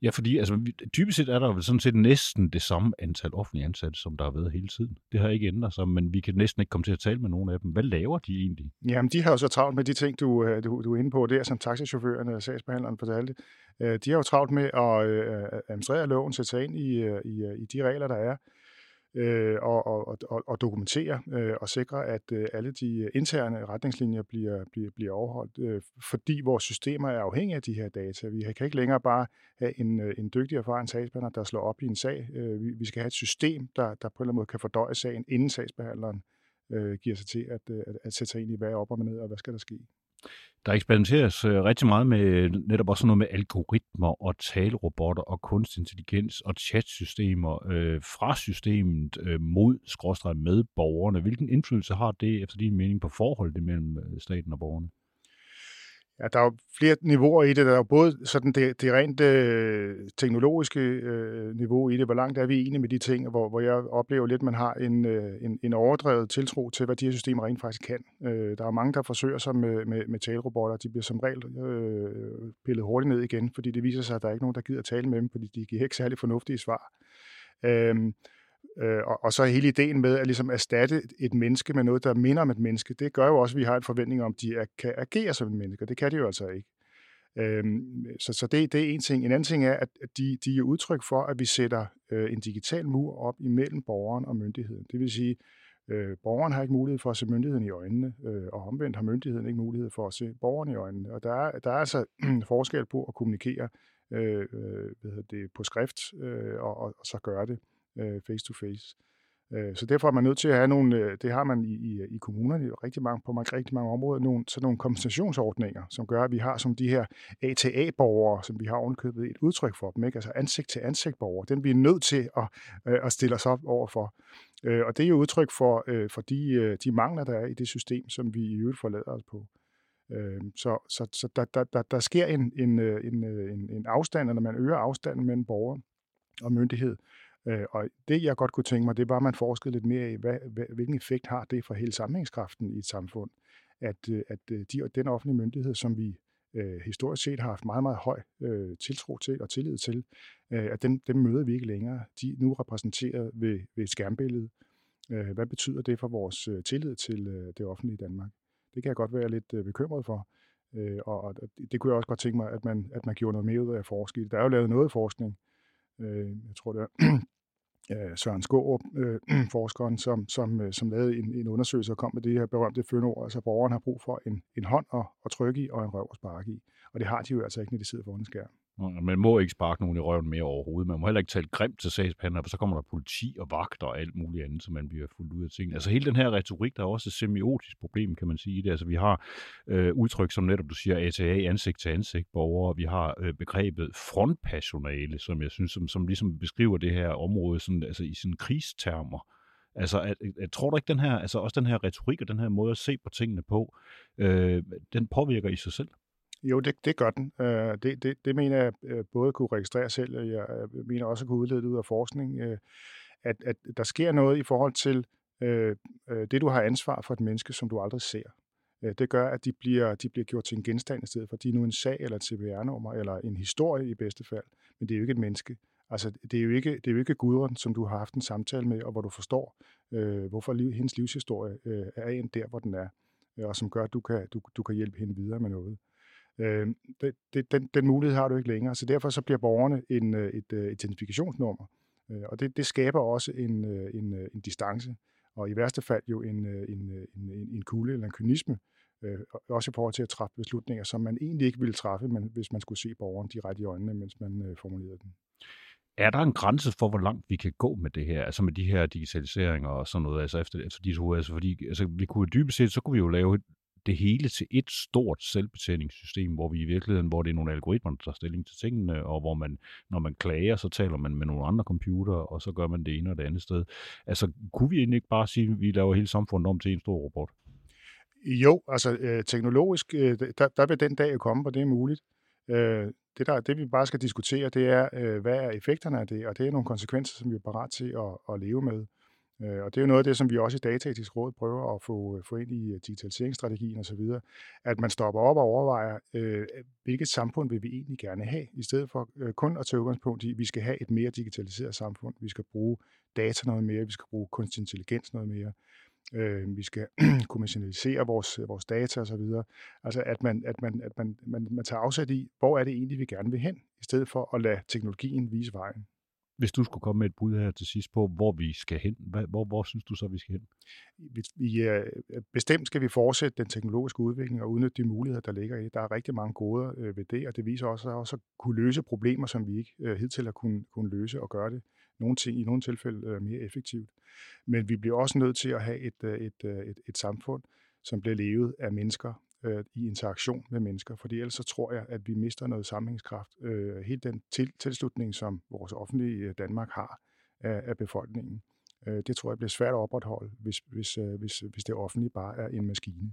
[SPEAKER 1] Ja, fordi altså, typisk set er der vel sådan set næsten det samme antal offentlige ansatte, som der har været hele tiden. Det har ikke ændret sig, men vi kan næsten ikke komme til at tale med nogen af dem. Hvad laver de egentlig?
[SPEAKER 4] Jamen, de har jo så travlt med de ting, du, øh, du, du er inde på der, som taxichaufførerne og sagsbehandleren fortalte. Øh, de har jo travlt med at øh, administrere loven, sætte sig ind i, i, i de regler, der er øh, og, og, og, og dokumentere øh, og sikre, at øh, alle de øh, interne retningslinjer bliver, bliver, bliver overholdt, øh, fordi vores systemer er afhængige af de her data. Vi kan ikke længere bare have en, øh, en dygtig erfaren sagsbehandler, der slår op i en sag. Øh, vi, vi skal have et system, der, der på en eller anden måde kan fordøje sagen, inden sagsbehandleren øh, giver sig til at, øh, at, at sætte sig ind i, hvad er op og ned, og hvad skal der ske.
[SPEAKER 1] Der eksperimenteres øh, rigtig meget med netop også noget med algoritmer og talerobotter og kunstig intelligens og chatsystemer øh, fra systemet øh, mod skråstrej med borgerne. Hvilken indflydelse har det efter din mening på forholdet mellem øh, staten og borgerne?
[SPEAKER 4] Ja, der er jo flere niveauer i det. Der er jo både sådan det, det rent øh, teknologiske øh, niveau i det, hvor langt er vi enige med de ting, hvor, hvor jeg oplever lidt, at man har en, øh, en, en overdrevet tiltro til, hvad de her systemer rent faktisk kan. Øh, der er mange, der forsøger sig med, med, med talerobotter. De bliver som regel øh, pillet hurtigt ned igen, fordi det viser sig, at der er ikke nogen, der gider tale med dem, fordi de giver ikke særlig fornuftige svar. Øh, Øh, og, og så hele ideen med at ligesom erstatte et menneske med noget, der minder om et menneske, det gør jo også, at vi har en forventning om, at de er, kan agere som et menneske, det kan de jo altså ikke. Øhm, så så det, det er en ting. En anden ting er, at de, de er udtryk for, at vi sætter øh, en digital mur op imellem borgeren og myndigheden. Det vil sige, øh, borgeren har ikke mulighed for at se myndigheden i øjnene, øh, og omvendt har myndigheden ikke mulighed for at se borgeren i øjnene. Og der er, der er altså forskel på at kommunikere øh, øh hvad det, på skrift, øh, og, og, og så gøre det øh, face to face. Øh, så derfor er man nødt til at have nogle, øh, det har man i, i, i kommunerne rigtig mange, på mange, rigtig mange områder, nogle, sådan nogle kompensationsordninger, som gør, at vi har som de her ATA-borgere, som vi har ovenkøbet et udtryk for dem, ikke? altså ansigt-til-ansigt-borgere, den vi er nødt til at, øh, at stille os op overfor. Øh, og det er jo udtryk for, øh, for de, øh, de mangler, der er i det system, som vi i øvrigt forlader os på. Så, så, så der, der, der, der sker en, en, en, en, en afstand, når man øger afstanden mellem borger og myndighed, Øh, og det, jeg godt kunne tænke mig, det var, at man forskede lidt mere i, hvad, hvilken effekt har det for hele sammenhængskraften i et samfund, at, øh, at øh, de, den offentlige myndighed, som vi øh, historisk set har haft meget, meget høj øh, tiltro til og tillid til, øh, at dem, dem møder vi ikke længere. De er nu repræsenteret ved, ved et skærmbillede. Øh, hvad betyder det for vores øh, tillid til øh, det offentlige i Danmark? Det kan jeg godt være lidt øh, bekymret for. Øh, og, og det kunne jeg også godt tænke mig, at man, at man gjorde noget mere ud af at forske Der er jo lavet noget forskning, øh, jeg tror det er øh, Søren Skårup, øh, forskeren, som, som, øh, som lavede en, en undersøgelse og kom med det her berømte fønord, altså borgeren har brug for en, en hånd at, at trykke i og en røv at sparke i. Og det har de jo altså ikke, når de sidder foran en skærm.
[SPEAKER 1] Man må ikke sparke nogen i røven mere overhovedet. Man må heller ikke tale grimt til sagsbehandler, for så kommer der politi og vagter og alt muligt andet, så man bliver fuldt ud af tingene. Altså hele den her retorik, der er også et semiotisk problem, kan man sige. Det. Altså vi har øh, udtryk, som netop du siger, ATA, ansigt til ansigt borgere. Vi har øh, begrebet frontpersonale, som jeg synes, som, som ligesom beskriver det her område sådan, altså i sine krigstermer. Altså, at, at, tror du ikke, den her, altså også den her retorik og den her måde at se på tingene på, øh, den påvirker i sig selv?
[SPEAKER 4] Jo, det, det gør den. Øh, det, det, det mener jeg øh, både kunne registrere selv, og øh, jeg mener også at kunne udlede det ud af forskning, øh, at, at der sker noget i forhold til øh, det, du har ansvar for et menneske, som du aldrig ser. Det gør, at de bliver, de bliver gjort til en genstand i stedet for. De er nu en sag eller et CPR-nummer eller en historie i bedste fald, men det er jo ikke et menneske. Altså, det er jo ikke, det er jo ikke Gudrun, som du har haft en samtale med, og hvor du forstår, øh, hvorfor liv, hendes livshistorie øh, er en der, hvor den er, og som gør, at du kan, du, du kan hjælpe hende videre med noget. Øh, det, det, den, den mulighed har du ikke længere, så derfor så bliver borgerne en, øh, et, øh, et identifikationsnummer, øh, og det, det skaber også en, øh, en, en distance, og i værste fald jo en, en, en, en kulde eller en kynisme, øh, også i forhold til at træffe beslutninger, som man egentlig ikke ville træffe, men hvis man skulle se borgeren direkte i øjnene, mens man øh, formulerede den.
[SPEAKER 1] Er der en grænse for, hvor langt vi kan gå med det her, altså med de her digitaliseringer og sådan noget, altså efter, efter disse hoveder, altså fordi altså, vi kunne dybest set, så kunne vi jo lave det hele til et stort selvbetjeningssystem, hvor vi i virkeligheden, hvor det er nogle algoritmer, der tager stilling til tingene, og hvor man, når man klager, så taler man med nogle andre computer, og så gør man det ene og det andet sted. Altså, kunne vi egentlig ikke bare sige, at vi laver hele samfundet om til en stor robot?
[SPEAKER 4] Jo, altså øh, teknologisk, øh, der, der vil den dag komme, hvor det er muligt. Øh, det, der, det vi bare skal diskutere, det er, øh, hvad er effekterne af det, og det er nogle konsekvenser, som vi er parat til at, at leve med. Øh, og det er jo noget af det, som vi også i Dataetisk Råd prøver at få, øh, få ind i øh, digitaliseringsstrategien osv., at man stopper op og overvejer, øh, hvilket samfund vil vi egentlig gerne have, i stedet for øh, kun at tage udgangspunkt i, at vi skal have et mere digitaliseret samfund, vi skal bruge data noget mere, vi skal bruge kunstig intelligens noget mere øh, vi skal kommercialisere vores, øh, vores data osv. Altså at, man, at, man, at man, man, man tager afsæt i, hvor er det egentlig, vi gerne vil hen, i stedet for at lade teknologien vise vejen.
[SPEAKER 1] Hvis du skulle komme med et bud her til sidst på, hvor vi skal hen, hvor, hvor, hvor synes du så, vi skal hen?
[SPEAKER 4] Vi, vi, øh, bestemt skal vi fortsætte den teknologiske udvikling og udnytte de muligheder, der ligger i. det. Der er rigtig mange goder øh, ved det, og det viser også, at også at kunne løse problemer, som vi ikke øh, hidtil har kunnet, kunne løse og gøre det nogle ting, i nogle tilfælde øh, mere effektivt. Men vi bliver også nødt til at have et, øh, et, øh, et, et samfund, som bliver levet af mennesker øh, i interaktion med mennesker, fordi ellers så tror jeg, at vi mister noget sammenhængskraft. Øh, helt den til, tilslutning, som vores offentlige Danmark har af, af befolkningen, øh, det tror jeg bliver svært at opretholde, hvis, hvis, øh, hvis, hvis det offentlige bare er en maskine.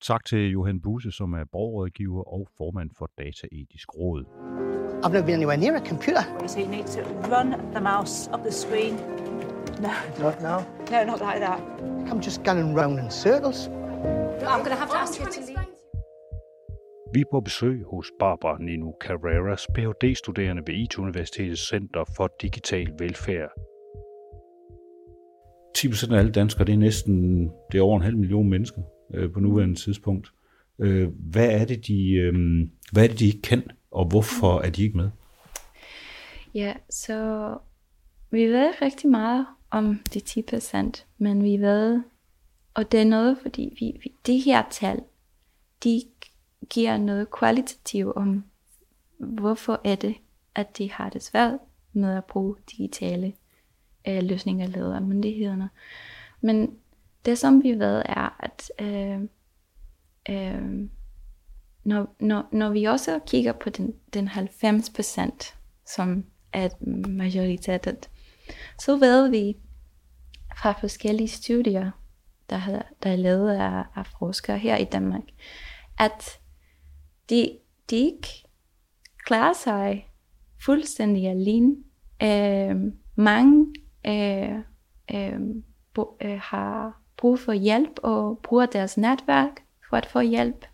[SPEAKER 1] Tak til Johan Buse, som er borgerrådgiver og formand for Dataetisk Råd.
[SPEAKER 5] I've never been anywhere near a computer.
[SPEAKER 6] So you need to run the mouse up the screen. No.
[SPEAKER 5] Not now?
[SPEAKER 6] No, not like that.
[SPEAKER 5] I'm just going round in circles.
[SPEAKER 7] I'm going to have to ask you to leave.
[SPEAKER 3] Vi er på besøg hos Barbara Nino Carreras, Ph.D.-studerende ved IT-universitetets Center for Digital Velfærd.
[SPEAKER 1] 10% af alle danskere, det er næsten det er over en halv million mennesker øh, på nuværende tidspunkt. Øh, hvad, er det, de, øh, hvad er det, de ikke kan? og hvorfor er de ikke med?
[SPEAKER 8] Ja, så vi ved rigtig meget om de 10 procent, men vi ved, og det er noget, fordi vi, vi, de her tal, de giver noget kvalitativt om, hvorfor er det, at de har det svært med at bruge digitale øh, løsninger lavet af myndighederne. Men det som vi ved er, at øh, øh, når, når, når vi også kigger på den, den 90 procent, som er majoritetet, så ved vi fra forskellige studier, der, har, der er lavet af, af forskere her i Danmark, at de, de ikke klarer sig fuldstændig alene. Øh, mange øh, øh, bo, øh, har brug for hjælp og bruger deres netværk for at få hjælp.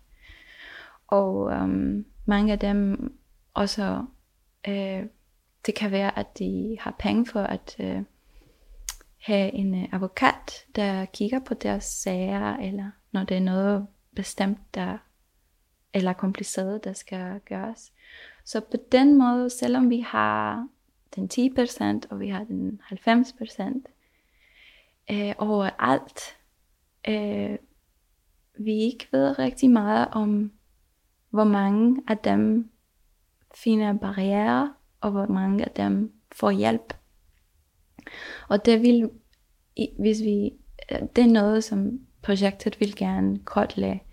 [SPEAKER 8] Og øh, mange af dem også, øh, det kan være, at de har penge for at øh, have en øh, advokat, der kigger på deres sager, eller når det er noget bestemt, der eller kompliceret, der skal gøres. Så på den måde, selvom vi har den 10% og vi har den 90% øh, overalt, øh, vi ikke ved rigtig meget om hvor mange af dem finder barriere, og hvor mange af dem får hjælp. Og det vil, hvis vi, øh, det er noget, som projektet vil gerne kortlægge.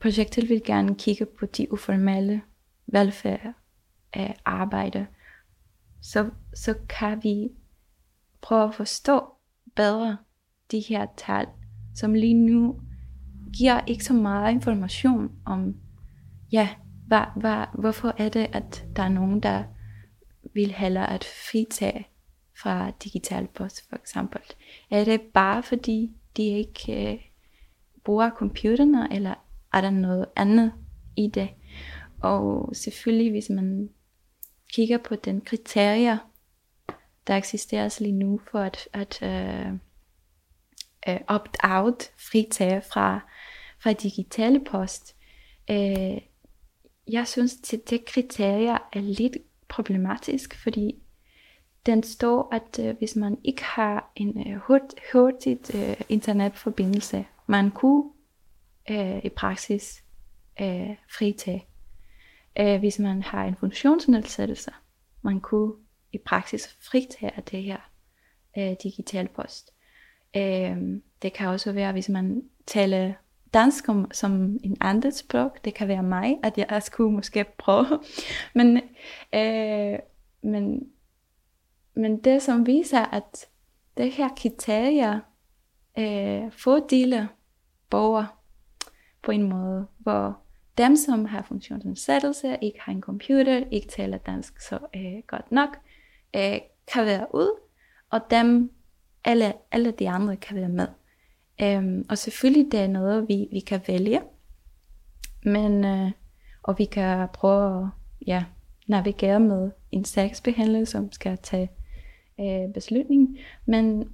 [SPEAKER 8] Projektet vil gerne kigge på de uformelle velfærd af arbejde. Så, så kan vi prøve at forstå bedre de her tal, som lige nu giver ikke så meget information om ja, hvad, hvad, hvorfor er det, at der er nogen, der vil hellere at fritage fra digital post, for eksempel? Er det bare fordi, de ikke, øh, bruger computerne, eller er der noget andet i det? Og selvfølgelig, hvis man kigger på den kriterier, der eksisterer altså lige nu for at, at øh, øh, opt-out, fritage fra, fra digitale post, øh, jeg synes, at det kriterier er lidt problematisk, fordi den står, at øh, hvis man ikke har en øh, hurt, hurtigt øh, internetforbindelse, man kunne øh, i praksis øh, fritage. Øh, hvis man har en funktionsnedsættelse, man kunne i praksis fritage det her øh, digital post. Øh, det kan også være, hvis man taler dansk som, som en andet sprog. Det kan være mig, at jeg skulle måske prøve. men, øh, men, men det som viser, at det her kriterier øh, fordele borgere på en måde, hvor dem, som har funktionsnedsættelse, ikke har en computer, ikke taler dansk så øh, godt nok, øh, kan være ud, og dem, alle, alle de andre kan være med. Øhm, og selvfølgelig det er noget, vi, vi kan vælge. Men, øh, og vi kan prøve at ja, navigere med en sagsbehandler, som skal tage øh, beslutning. Men,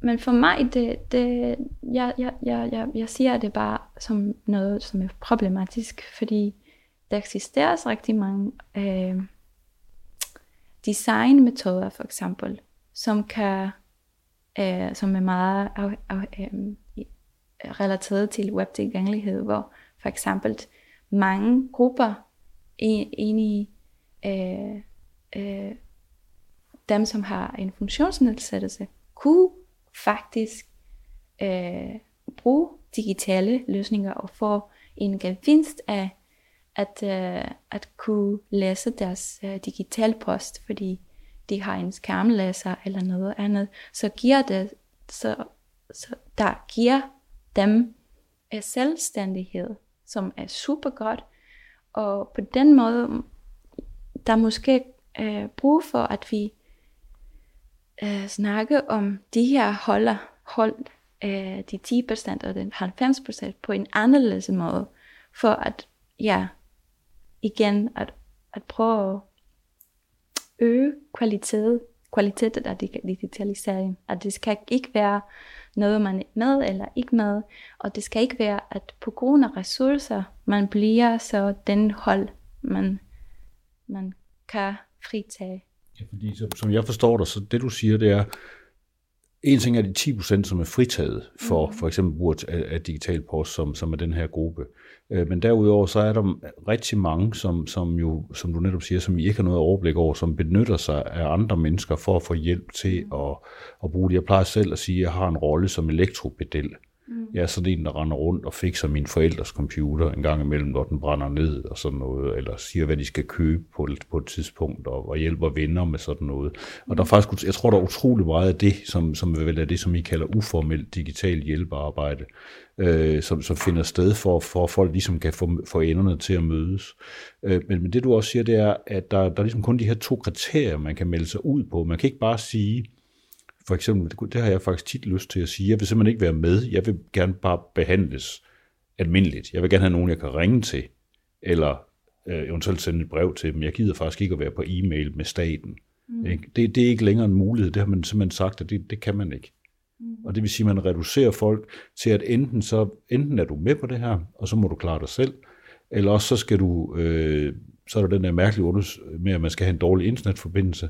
[SPEAKER 8] men for mig, det, det, jeg, jeg, jeg, jeg, jeg siger det bare som noget, som er problematisk, fordi der eksisterer rigtig mange øh, designmetoder, for eksempel, som kan øh, som er meget af, af, øh, relateret til webtilgængelighed, hvor for eksempel mange grupper ind i øh, øh, dem, som har en funktionsnedsættelse, kunne faktisk øh, bruge digitale løsninger og få en gevinst af at, øh, at kunne læse deres øh, digital post, fordi de har en skærmlæser eller noget andet, så giver det, så, så der giver dem en selvstændighed, som er super godt, og på den måde, der er måske øh, brug for, at vi øh, snakke om de her holder, hold, øh, de 10% og den 90% på en anderledes måde, for at, ja, igen, at, at prøve øge kvalitet, kvaliteten af digitalisering. At det skal ikke være noget, man er med eller ikke med, og det skal ikke være, at på grund af ressourcer, man bliver så den hold, man, man kan fritage.
[SPEAKER 1] Ja, fordi som, som jeg forstår dig, så det du siger, det er, en ting er de 10% som er fritaget for mm. for eksempel brug af, af digital post, som, som er den her gruppe. Øh, men derudover så er der rigtig mange, som, som jo, som du netop siger, som I ikke har noget overblik over, som benytter sig af andre mennesker for at få hjælp til mm. at, at bruge det. Jeg plejer selv at sige, at jeg har en rolle som elektropedel. Mm. Jeg er sådan en, der render rundt og fikser min forældres computer en gang imellem, når den brænder ned og sådan noget, eller siger, hvad de skal købe på, på et tidspunkt, og, og hjælper venner med sådan noget. Og der er mm. faktisk, jeg tror, der er utrolig meget af det, som, som vel er det, som I kalder uformelt digital hjælpearbejde, øh, som, som finder sted for, for at folk ligesom kan få, få enderne til at mødes. Øh, men, men det du også siger, det er, at der, der er ligesom kun de her to kriterier, man kan melde sig ud på. Man kan ikke bare sige, for eksempel, det, det har jeg faktisk tit lyst til at sige, jeg vil simpelthen ikke være med, jeg vil gerne bare behandles almindeligt. Jeg vil gerne have nogen, jeg kan ringe til, eller øh, eventuelt sende et brev til dem. Jeg gider faktisk ikke at være på e-mail med staten. Mm. Ikke? Det, det er ikke længere en mulighed, det har man simpelthen sagt, at det, det kan man ikke. Mm. Og det vil sige, at man reducerer folk til, at enten, så, enten er du med på det her, og så må du klare dig selv, eller også så skal du, øh, så er der den der mærkelige unders med, at man skal have en dårlig internetforbindelse,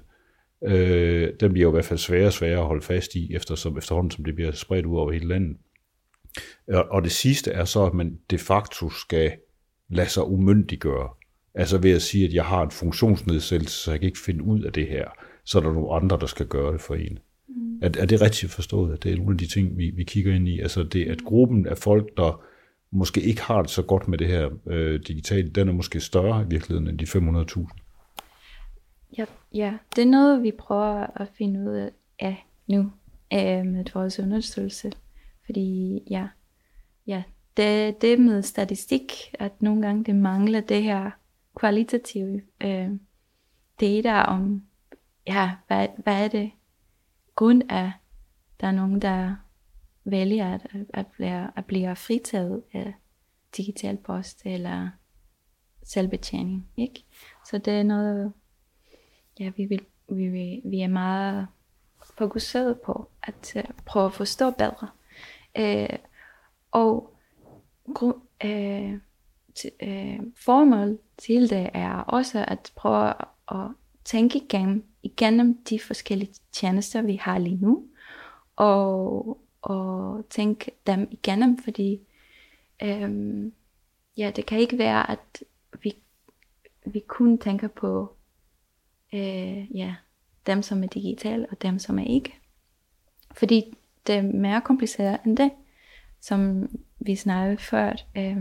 [SPEAKER 1] Øh, den bliver jo i hvert fald sværere og sværere at holde fast i, eftersom, efterhånden som det bliver spredt ud over hele landet. Og det sidste er så, at man de facto skal lade sig umyndiggøre. Altså ved at sige, at jeg har en funktionsnedsættelse, så jeg kan ikke finde ud af det her. Så er der nogle andre, der skal gøre det for en. Mm. Er, er det rigtigt forstået, at det er nogle af de ting, vi, vi kigger ind i? Altså det, at gruppen af folk, der måske ikke har det så godt med det her øh, digitale, den er måske større i virkeligheden end de 500.000.
[SPEAKER 8] Ja, ja, det er noget, vi prøver at finde ud af nu øh, med vores undersøgelse. Fordi ja, ja det, det med statistik, at nogle gange det mangler det her kvalitative øh, data om, ja, hvad, hvad er det grund af, der er nogen, der vælger at, at, blive, at blive fritaget af digital post eller selvbetjening. Ikke? Så det er noget, ja, vi, vil, vi, vil, vi er meget fokuseret på at uh, prøve at forstå bedre. Uh, og gru, uh, t, uh, formål til det er også at prøve at tænke igennem, igennem de forskellige tjenester, vi har lige nu, og, og tænke dem igennem, fordi um, ja, det kan ikke være, at vi, vi kun tænker på øh, ja, dem, som er digitale, og dem, som er ikke. Fordi det er mere kompliceret end det, som vi snakkede før. Øh,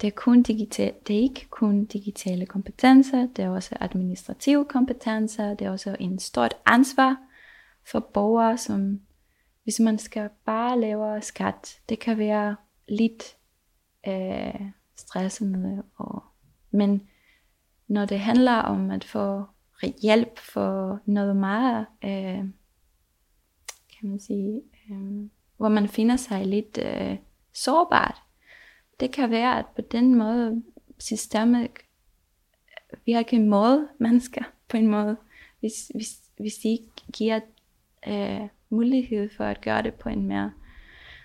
[SPEAKER 8] det er, kun digital, det er ikke kun digitale kompetencer, det er også administrative kompetencer, det er også en stort ansvar for borgere, som hvis man skal bare lave skat, det kan være lidt øh, stressende. Og, men når det handler om at få hjælp for noget meget, øh, kan man sige, øh, hvor man finder sig lidt øh, sårbart, det kan være, at på den måde systemet virker mod mennesker på en måde, hvis, hvis, hvis de ikke giver øh, mulighed for at gøre det på en mere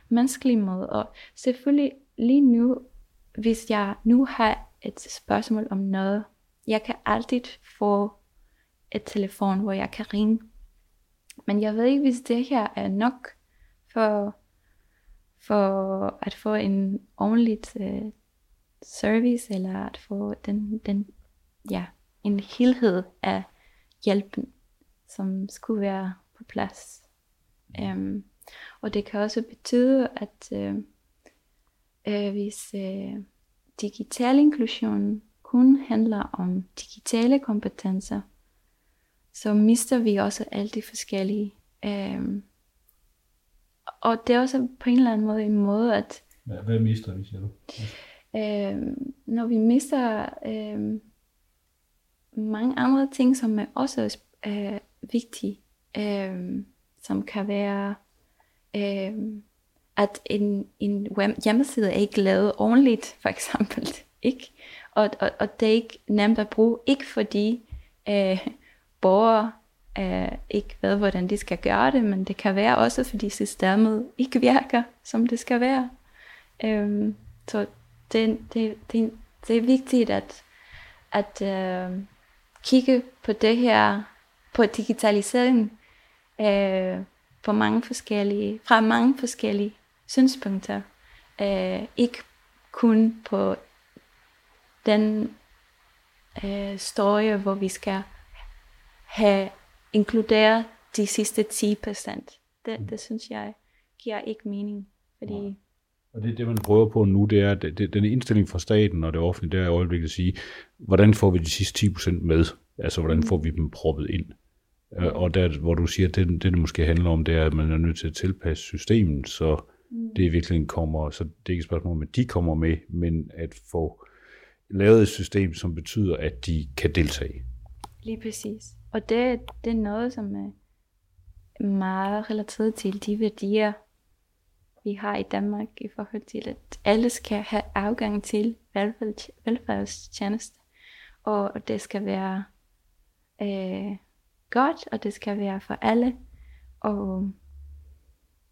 [SPEAKER 8] menneskelig måde. Og selvfølgelig lige nu, hvis jeg nu har et spørgsmål om noget, jeg kan altid få et telefon, hvor jeg kan ringe. Men jeg ved ikke, hvis det her er nok for, for at få en ordentlig uh, øh, service, eller at få den, den, ja, en helhed af hjælpen, som skulle være på plads. Um, og det kan også betyde, at uh, uh, hvis uh, digital inklusion kun handler om digitale kompetencer, så mister vi også alle de forskellige. Um, og det er også på en eller anden måde en måde at...
[SPEAKER 1] Hvad, hvad mister vi, siger du?
[SPEAKER 8] Um, når vi mister um, mange andre ting, som er også uh, vigtige, um, som kan være, um, at en, en hjemmeside er ikke lavet ordentligt, for eksempel. Ikke? Og, og, og det er ikke nemt at bruge, ikke fordi øh, borgere øh, ikke ved, hvordan de skal gøre det, men det kan være også, fordi systemet ikke virker, som det skal være. Øh, så det, det, det, det er vigtigt at, at øh, kigge på det her, på digitalisering, øh, på mange forskellige, fra mange forskellige synspunkter. Øh, ikke kun på den uh, story, hvor vi skal have inkluderet de sidste 10 procent. Det, det synes jeg giver ikke mening, fordi... Ja.
[SPEAKER 1] Og det, det, man prøver på nu, det er, det, det, den indstilling fra staten og det offentlige, det er i øjeblikket at sige, hvordan får vi de sidste 10 procent med? Altså, hvordan får vi dem proppet ind? Mm. Og der, hvor du siger, at det, det, det måske handler om, det er, at man er nødt til at tilpasse systemet, så mm. det virkelig kommer, så det er ikke et spørgsmål om, at de kommer med, men at få lavet et system, som betyder, at de kan deltage.
[SPEAKER 8] Lige præcis. Og det, det er noget, som er meget relateret til de værdier, vi har i Danmark i forhold til, at alle skal have afgang til velfærdstjeneste. Og det skal være øh, godt, og det skal være for alle. Og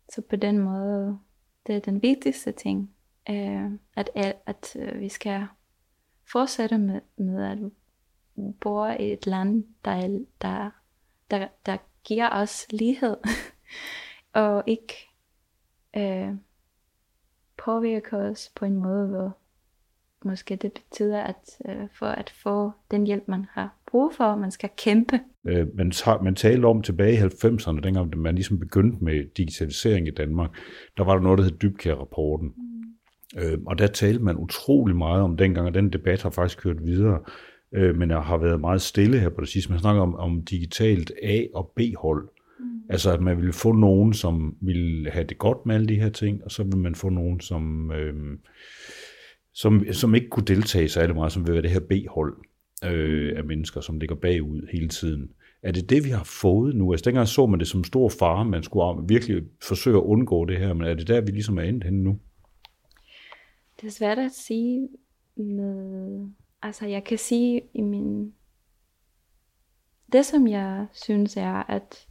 [SPEAKER 8] så på den måde, det er den vigtigste ting, øh, at, at øh, vi skal fortsætte med, med at bo i et land, der, der, der, der giver os lighed, og ikke øh, påvirker os på en måde, hvor måske det betyder, at øh, for at få den hjælp, man har brug for, man skal kæmpe.
[SPEAKER 1] Øh, man, man talte om tilbage i 90'erne, dengang man ligesom begyndte med digitalisering i Danmark, der var der noget, der hed Dybkær-rapporten. Mm. Øh, og der talte man utrolig meget om dengang, og den debat har faktisk kørt videre øh, men jeg har været meget stille her på det sidste. Man snakker om, om digitalt A- og B-hold. Mm. Altså at man vil få nogen, som vil have det godt med alle de her ting, og så vil man få nogen, som, øh, som, som ikke kunne deltage særlig meget, som vil være det her B-hold øh, af mennesker, som ligger bagud hele tiden. Er det det, vi har fået nu? Altså dengang så man det som stor fare, man skulle virkelig forsøge at undgå det her, men er det der, vi ligesom er endt henne nu?
[SPEAKER 8] Det er svært at sige med... Altså jeg kan sige i min... Det som jeg synes er, at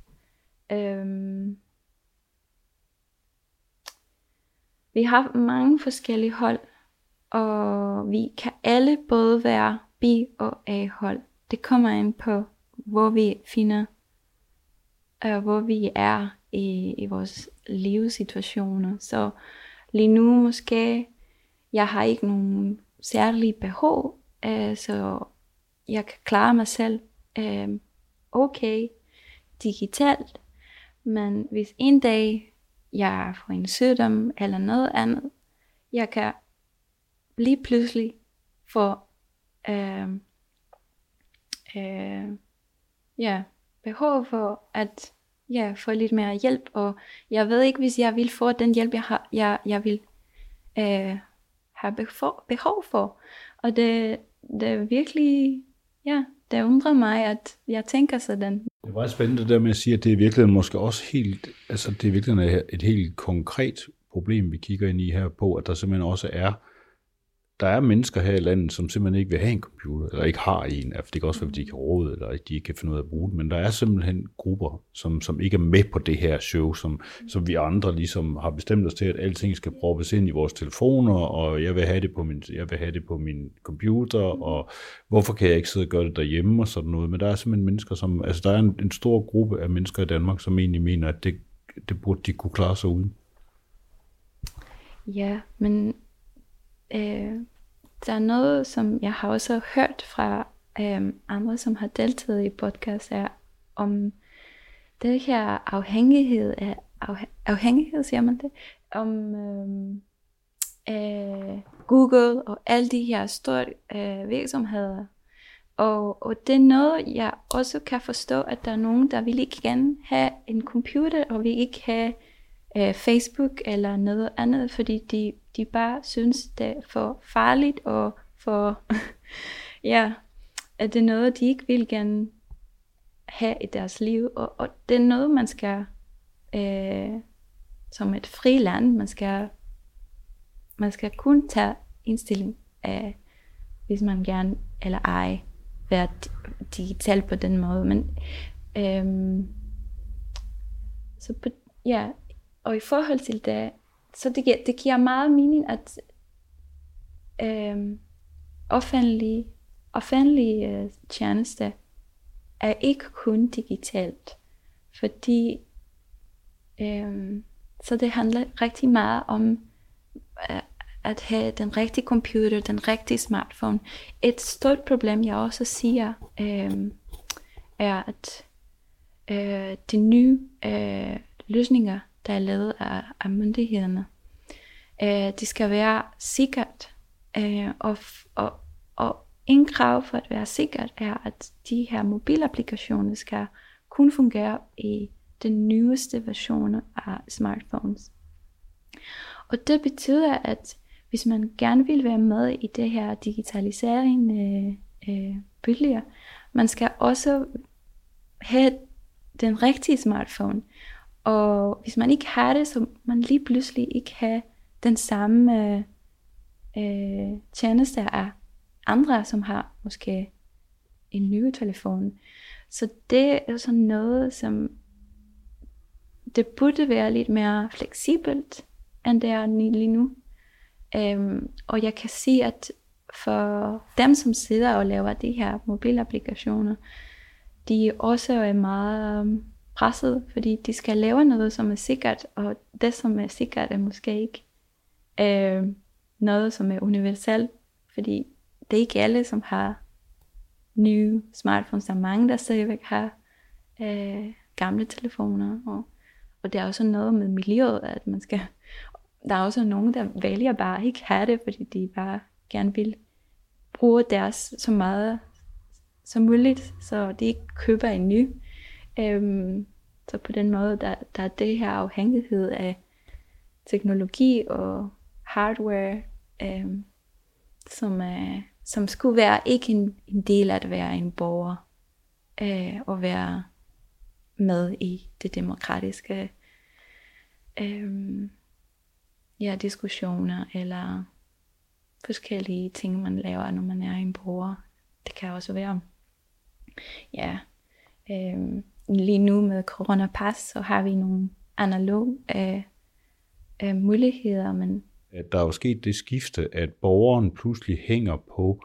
[SPEAKER 8] øhm, vi har mange forskellige hold, og vi kan alle både være B- og A-hold. Det kommer ind på, hvor vi finder, øh, hvor vi er i, i vores livssituationer. Så lige nu måske, jeg har ikke nogen særlige behov, øh, så jeg kan klare mig selv øh, okay digitalt. Men hvis en dag jeg får en sygdom eller noget andet, jeg kan lige pludselig få øh, øh, ja, behov for at ja, få lidt mere hjælp, og jeg ved ikke, hvis jeg vil få den hjælp, jeg, har, jeg, jeg vil øh, har behov, behov for. Og det, det er virkelig, ja, det undrer mig, at jeg tænker sådan.
[SPEAKER 1] Det var spændende det der med at sige, at det er virkelig måske også helt, altså det er virkelig et helt konkret problem, vi kigger ind i her på, at der simpelthen også er der er mennesker her i landet, som simpelthen ikke vil have en computer, eller ikke har en. Altså, det kan også være, fordi de ikke har råd, eller de ikke kan finde ud af at bruge den. Men der er simpelthen grupper, som, som ikke er med på det her show, som, som vi andre ligesom har bestemt os til, at alting skal proppes ind i vores telefoner, og jeg vil have det på min, jeg vil have det på min computer, og hvorfor kan jeg ikke sidde og gøre det derhjemme og sådan noget. Men der er simpelthen mennesker, som, altså der er en, en stor gruppe af mennesker i Danmark, som egentlig mener, at det, det burde de kunne klare sig uden.
[SPEAKER 8] Ja, men øh, der er noget, som jeg har også hørt fra øh, andre, som har deltaget i podcast, er om det her afhængighed af afhængighed, siger man det, om øh, øh, Google og alle de her store øh, virksomheder. Og, og det er noget, jeg også kan forstå, at der er nogen, der vil ikke gerne have en computer, og vil ikke have øh, Facebook eller noget andet, fordi de, de bare synes, det er for farligt og for, ja, at det er noget, de ikke vil gerne have i deres liv. Og, og det er noget, man skal, øh, som et fri land, man skal, man skal kun tage indstilling af, hvis man gerne eller ej være digital på den måde. Men øhm, så på, ja, og i forhold til det, så det, giver, det giver meget mening, at øh, offentlige, offentlige øh, tjenester er ikke kun digitalt, fordi øh, så det handler rigtig meget om øh, at have den rigtige computer, den rigtige smartphone. Et stort problem, jeg også siger, øh, er, at øh, de nye øh, løsninger, der er lavet af, af myndighederne. Øh, det skal være sikkert, øh, og, og, og en krav for at være sikkert er, at de her mobilapplikationer skal kun fungere i den nyeste version af smartphones. Og det betyder, at hvis man gerne vil være med i det her digitalisering øh, øh, bølger, man skal også have den rigtige smartphone. Og hvis man ikke har det, så man lige pludselig ikke have den samme øh, øh, tjeneste af andre, som har måske en ny telefon. Så det er sådan noget, som det burde være lidt mere fleksibelt, end det er lige nu. Øhm, og jeg kan sige, at for dem, som sidder og laver de her mobilapplikationer, de også er meget presset, fordi de skal lave noget, som er sikkert, og det, som er sikkert, er måske ikke øh, noget, som er universelt, fordi det er ikke alle, som har nye smartphones. Der er mange, der stadigvæk har øh, gamle telefoner, og, og det er også noget med miljøet, at man skal, der er også nogen, der vælger bare ikke have det, fordi de bare gerne vil bruge deres så meget som muligt, så de ikke køber en ny. Øhm, så på den måde, der, der er det her afhængighed af teknologi og hardware, øhm, som, er, som skulle være ikke en, en del af at være en borger. øh, og være med i det demokratiske øh, ja, diskussioner eller forskellige ting, man laver, når man er en bruger. Det kan også være, ja, øh, lige nu med coronapas, så har vi nogle analog øh, øh, muligheder, men
[SPEAKER 1] at der er jo sket det skifte, at borgeren pludselig hænger på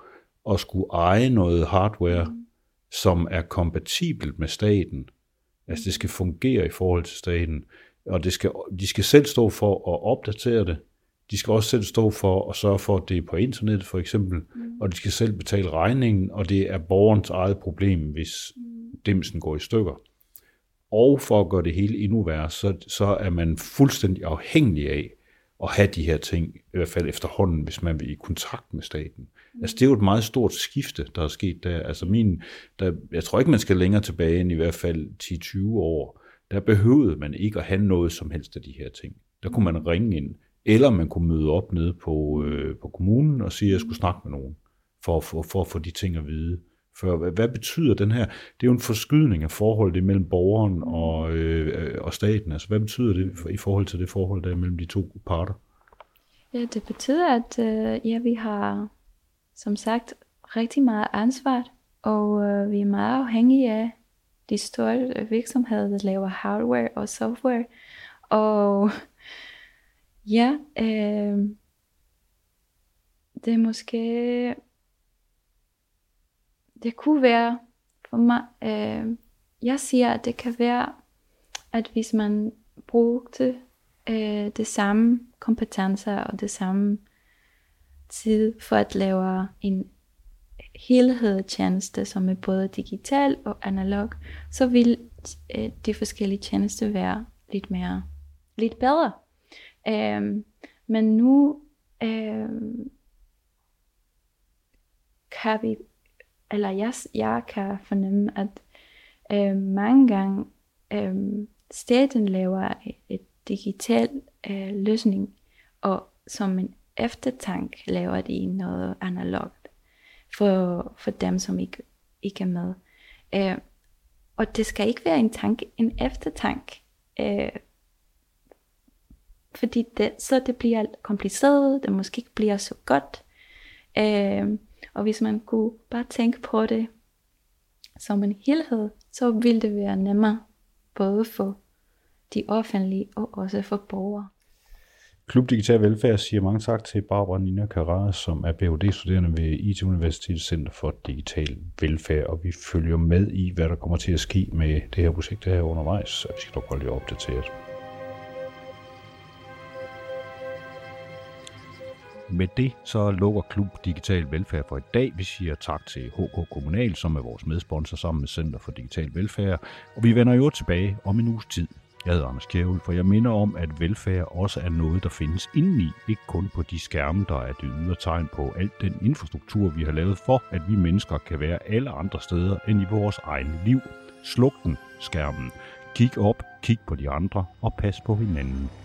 [SPEAKER 1] at skulle eje noget hardware, mm. som er kompatibelt med staten. Altså det skal fungere i forhold til staten, og det skal, de skal selv stå for at opdatere det. De skal også selv stå for at sørge for, at det er på internet for eksempel, mm. og de skal selv betale regningen, og det er borgerens eget problem, hvis mm. dimsen går i stykker. Og for at gøre det hele endnu værre, så, så er man fuldstændig afhængig af at have de her ting, i hvert fald efterhånden, hvis man vil i kontakt med staten. Mm. Altså det er jo et meget stort skifte, der er sket der. Altså min, der, jeg tror ikke, man skal længere tilbage end i hvert fald 10-20 år. Der behøvede man ikke at have noget som helst af de her ting. Der kunne man ringe ind, eller man kunne møde op nede på, øh, på kommunen og sige, at jeg skulle snakke med nogen, for, for, for at få de ting at vide. For hvad, hvad betyder den her? Det er jo en forskydning af forholdet mellem borgeren og, øh, og staten. Altså hvad betyder det i forhold til det forhold der mellem de to parter?
[SPEAKER 8] Ja, det betyder, at øh, ja, vi har som sagt rigtig meget ansvar, og øh, vi er meget afhængige af de store virksomheder, der laver hardware og software. Og ja, øh, det er måske det kunne være for mig, øh, jeg siger, at det kan være, at hvis man brugte øh, det samme kompetencer og det samme tid for at lave en helhedstjeneste, som er både digital og analog, så vil øh, de forskellige tjenester være lidt mere, lidt bedre. Øh, men nu øh, kan vi eller jeg, jeg kan fornemme, at øh, mange gange øh, staten laver et digital øh, løsning, og som en eftertank laver de noget analogt for, for dem, som ikke, ikke er med. Øh, og det skal ikke være en tanke, en eftertank. Øh, fordi det, så det bliver kompliceret, det måske ikke bliver så godt. Øh, og hvis man kunne bare tænke på det som en helhed, så ville det være nemmere både for de offentlige og også for borgere.
[SPEAKER 1] Klub Digital Velfærd siger mange tak til Barbara Nina Carrara, som er Ph.D.-studerende ved IT Universitetets Center for Digital Velfærd, og vi følger med i, hvad der kommer til at ske med det her projekt her undervejs, så vi skal dog holde jer opdateret. Med det så lukker Klub Digital Velfærd for i dag. Vi siger tak til HK Kommunal, som er vores medsponsor sammen med Center for Digital Velfærd. Og vi vender jo tilbage om en uges tid. Jeg hedder Anders Kjævel, for jeg minder om, at velfærd også er noget, der findes indeni, ikke kun på de skærme, der er det ydre tegn på alt den infrastruktur, vi har lavet for, at vi mennesker kan være alle andre steder end i vores egen liv. Sluk den, skærmen. Kig op, kig på de andre og pas på hinanden.